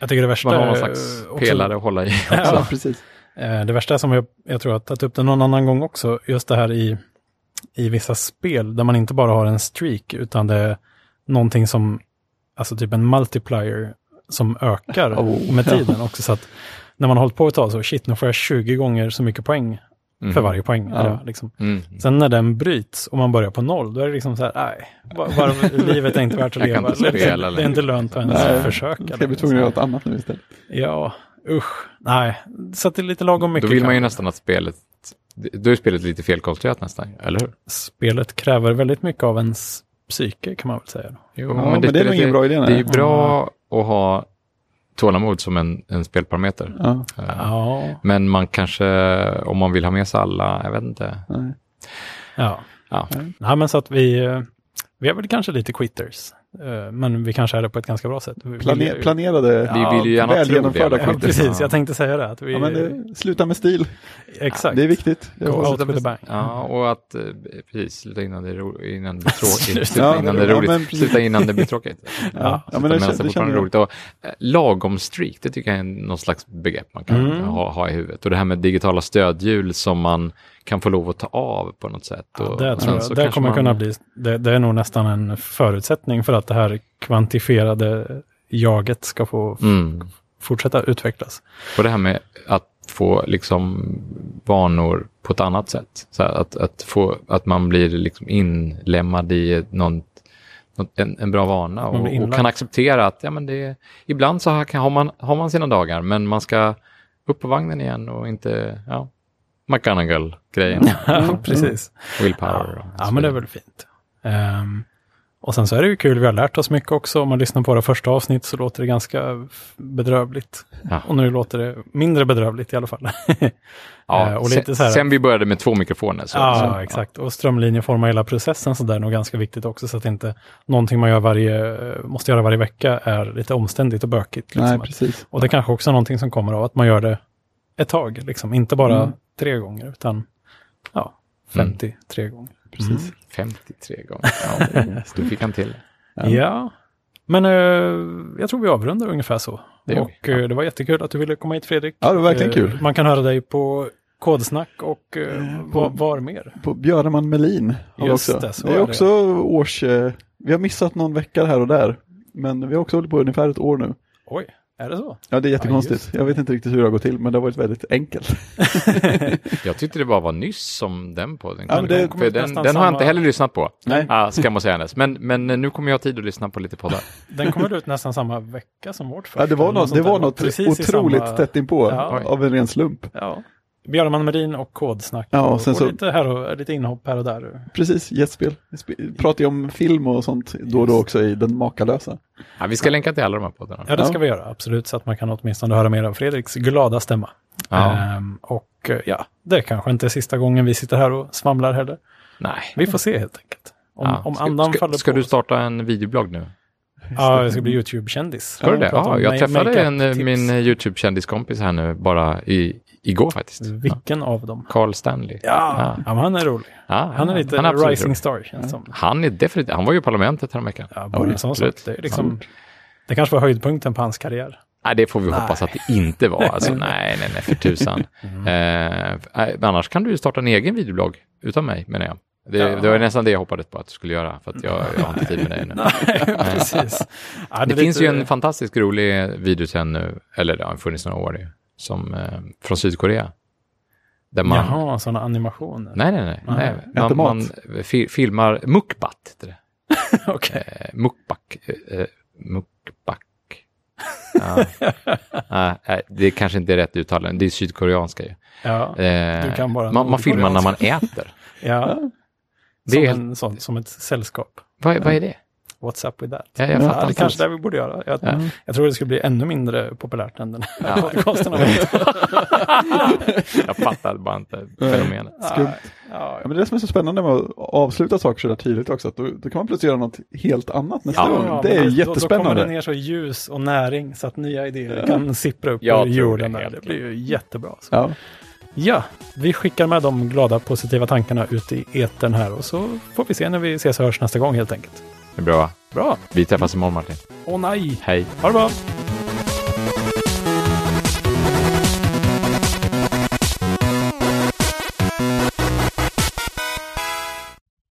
Jag tycker det värsta man har någon slags eh, också- pelare att hålla i. [laughs] Ja, precis. Eh, Det värsta är som jag, jag tror jag har tagit upp det någon annan gång också, just det här i, i vissa spel där man inte bara har en streak utan det är någonting som, alltså typ en multiplier som ökar Oh, med ja. tiden också. Så att när man har hållit på ett tag så, shit, nu får jag 20 gånger så mycket poäng Mm. för varje poäng. Ja. Ja. Liksom. Mm. Sen när den bryts och man börjar på noll, då är det liksom så här, nej, var, var, [laughs] livet är inte värt att leva. inte Det- det är inte lönt att ens Nej, försöka. Ska längre. tvungen att göra något annat nu istället? Ja, usch. Nej, så att det är lite lagom Då mycket. vill man ju nästan att spelet det- då är spelet lite felkonstruerat nästan, eller hur? Spelet kräver väldigt mycket av ens psyke kan man väl säga. Jo, Ja, men det är nog ingen bra idé, Det är ju bra att ha tålamod som en, en spelparameter. Ja, Eh, Ja, Men man kanske, om man vill ha med sig alla, jag vet inte. nej. ja. Ja, Nej, men så att vi, eh, vi är väl kanske lite quitters. Eh, Men vi kanske är det på ett ganska bra sätt. Vi Plane, vill ju- planerade, vi vill ju gärna väl genomförda Ja, fall. precis, jag tänkte säga det. Att vi, Ja, men det, sluta med stil. exakt. Det är viktigt. Go out with a bang. Ja, och att, eh, precis, sluta innan det, ro, innan det tråkigt. [laughs] Sluta innan det är ja, roligt. men sluta innan det blir tråkigt. [laughs] Ja, Ja, ja, Sluta men det, det det känner jag. roligt. Och, eh, lagom streak, det tycker jag är någon slags begrepp man kan Mm. ha, ha i huvudet. Och det här med digitala stödhjul som man kan få lov att ta av på något sätt. Ja, det och tror jag. Det kommer man- kunna bli, det, det är nog nästan en förutsättning för att det här kvantifierade jaget ska få Mm. fortsätta utvecklas. Och det här med att få liksom vanor på ett annat sätt. Så att, att, få, att man blir liksom inlemmad i någon, en, en bra vana och, och kan acceptera att ja, men det, ibland så har, har, man, har man sina dagar men man ska upp på vagnen igen och inte, ja, McGonagall-grejen. [laughs] Ja, precis. Willpower. Ja, ja men det är väl fint. Ehm, och sen så är det ju kul, vi har lärt oss mycket också. Om man lyssnar på våra första avsnitt så låter det ganska bedrövligt. Ja. Och nu låter det mindre bedrövligt i alla fall. [laughs] Ja, Eh, och lite sen, så här- sen vi började med två mikrofoner. Så, ja, så, exakt. Och strömlinjeforma hela processen så där är nog ganska viktigt också. Så att inte någonting man gör varje, måste göra varje vecka är lite omständigt och bökigt. Liksom. Nej, precis. och det kanske också är någonting som kommer av att man gör det ett tag. Liksom. Inte bara Mm. tre gånger, utan ja, 53 gånger. precis. 53 gånger. Ja, då [laughs] fick han till. Ja. Ja, men eh, jag tror vi avrundar ungefär så. Det och vi, ja. eh, det var jättekul att du ville komma hit Fredrik. Ja, det var verkligen Eh, kul. Man kan höra dig på Kodsnack och eh, var, var mer. På Björneman Melin Just också. det, så det är är det. också års... eh, Vi har missat någon vecka här och där. Men vi har också hållit på ungefär ett år nu. Oj, är det så? Ja, det är Ja, jättekonstigt. det. jag vet inte riktigt hur det har gått till, men det har varit väldigt enkelt. [laughs] Jag tyckte det bara var nyss som den podden Ja, kom. men det För den, den har jag inte heller lyssnat på. Nej. Ja, skam att säga Men, men nu kommer jag ha tid att lyssna på lite poddar. [laughs] Den kommer ut nästan samma vecka som vårt första. Ja, det var något, det var något otroligt samma- tätt inpå Ja. av en ren slump. Ja. Björneman Marin och Kodsnack. Ja, och, sen och så- lite, här och, lite inhopp här och där. Precis, gästspel. Pratar ju om film och sånt då och då också i Den makalösa. Ja, vi ska länka till alla de här poddarna. Ja, det ska Ja. vi göra, absolut. Så att man kan åtminstone höra mer av Fredriks glada stämma. Ja. Ehm, och eh, ja, det kanske inte är sista gången vi sitter här och svamlar heller. Nej. Vi får se helt enkelt. Om, Ja. om ska, andan ska, faller ska på. du starta en videoblogg nu? Ja, jag ska bli YouTube-kändis. Ska du det? prata Ja, jag träffade en, eh, min eh, YouTube-kändiskompis här nu bara i, igår faktiskt. Ja. Vilken av dem? Carl Stanley. Ja, Ja. ja. han är rolig. Ja, Han är lite absolut rising rolig. star känns det som. Han är definitivt, han var ju i parlamentet häromveckan. Ja, bara en sån sak. Det, är liksom, det kanske var höjdpunkten på hans karriär. Nej, det får vi Nej. hoppas att det inte var. Alltså, [laughs] nej, nej, nej, för tusan. [laughs] Mm. Eh, annars kan du ju starta en egen videoblogg utan mig, menar jag. Det, Ja. det var nästan det jag hoppades på att du skulle göra, för att jag, jag har inte tid med dig [laughs] nu. Nej, precis. Ja, Det, är finns lite- ju en fantastiskt rolig video sen nu, eller det har funnits några år nu, som, eh, från Sydkorea. Där man, Jaha, sådana animationer. nej, nej, nej, nej. Äter Man, man fi, filmar mukbat, heter det. [laughs] Okej. Eh, mukbak. Eh, mukbak. [laughs] Ja. Nej, nej, det kanske inte är rätt uttal, det är sydkoreanska ju. Ja, Eh, Du kan bara man, man filmar när man äter. [laughs] ja. Det Som, är, en, sån, som ett sällskap. vad, vad är det? What's up with that? Ja, jag Ja, det kanske det vi borde göra. Jag, Ja. jag tror det skulle bli ännu mindre populärt än den här Ja. varit. [laughs] Jag fattar bara inte fenomenet. Skumt. Ja, men det är det som är så spännande med att avsluta saker så där tidigt också. Att då, då kan man plötsligt göra något helt annat nästa Ja, gång. Ja, det är Då, då jättespännande. kommer det ner så ljus och näring så att nya idéer kan sippra upp Jag ur jorden. det, Det blir ju jättebra. Så. Ja. Ja, vi skickar med de glada positiva tankarna ut i etern här och så får vi se när vi ses och hörs nästa gång helt enkelt. Det är bra. Bra! Vi träffas imorgon Martin. Åh nej! Hej. Ha det bra!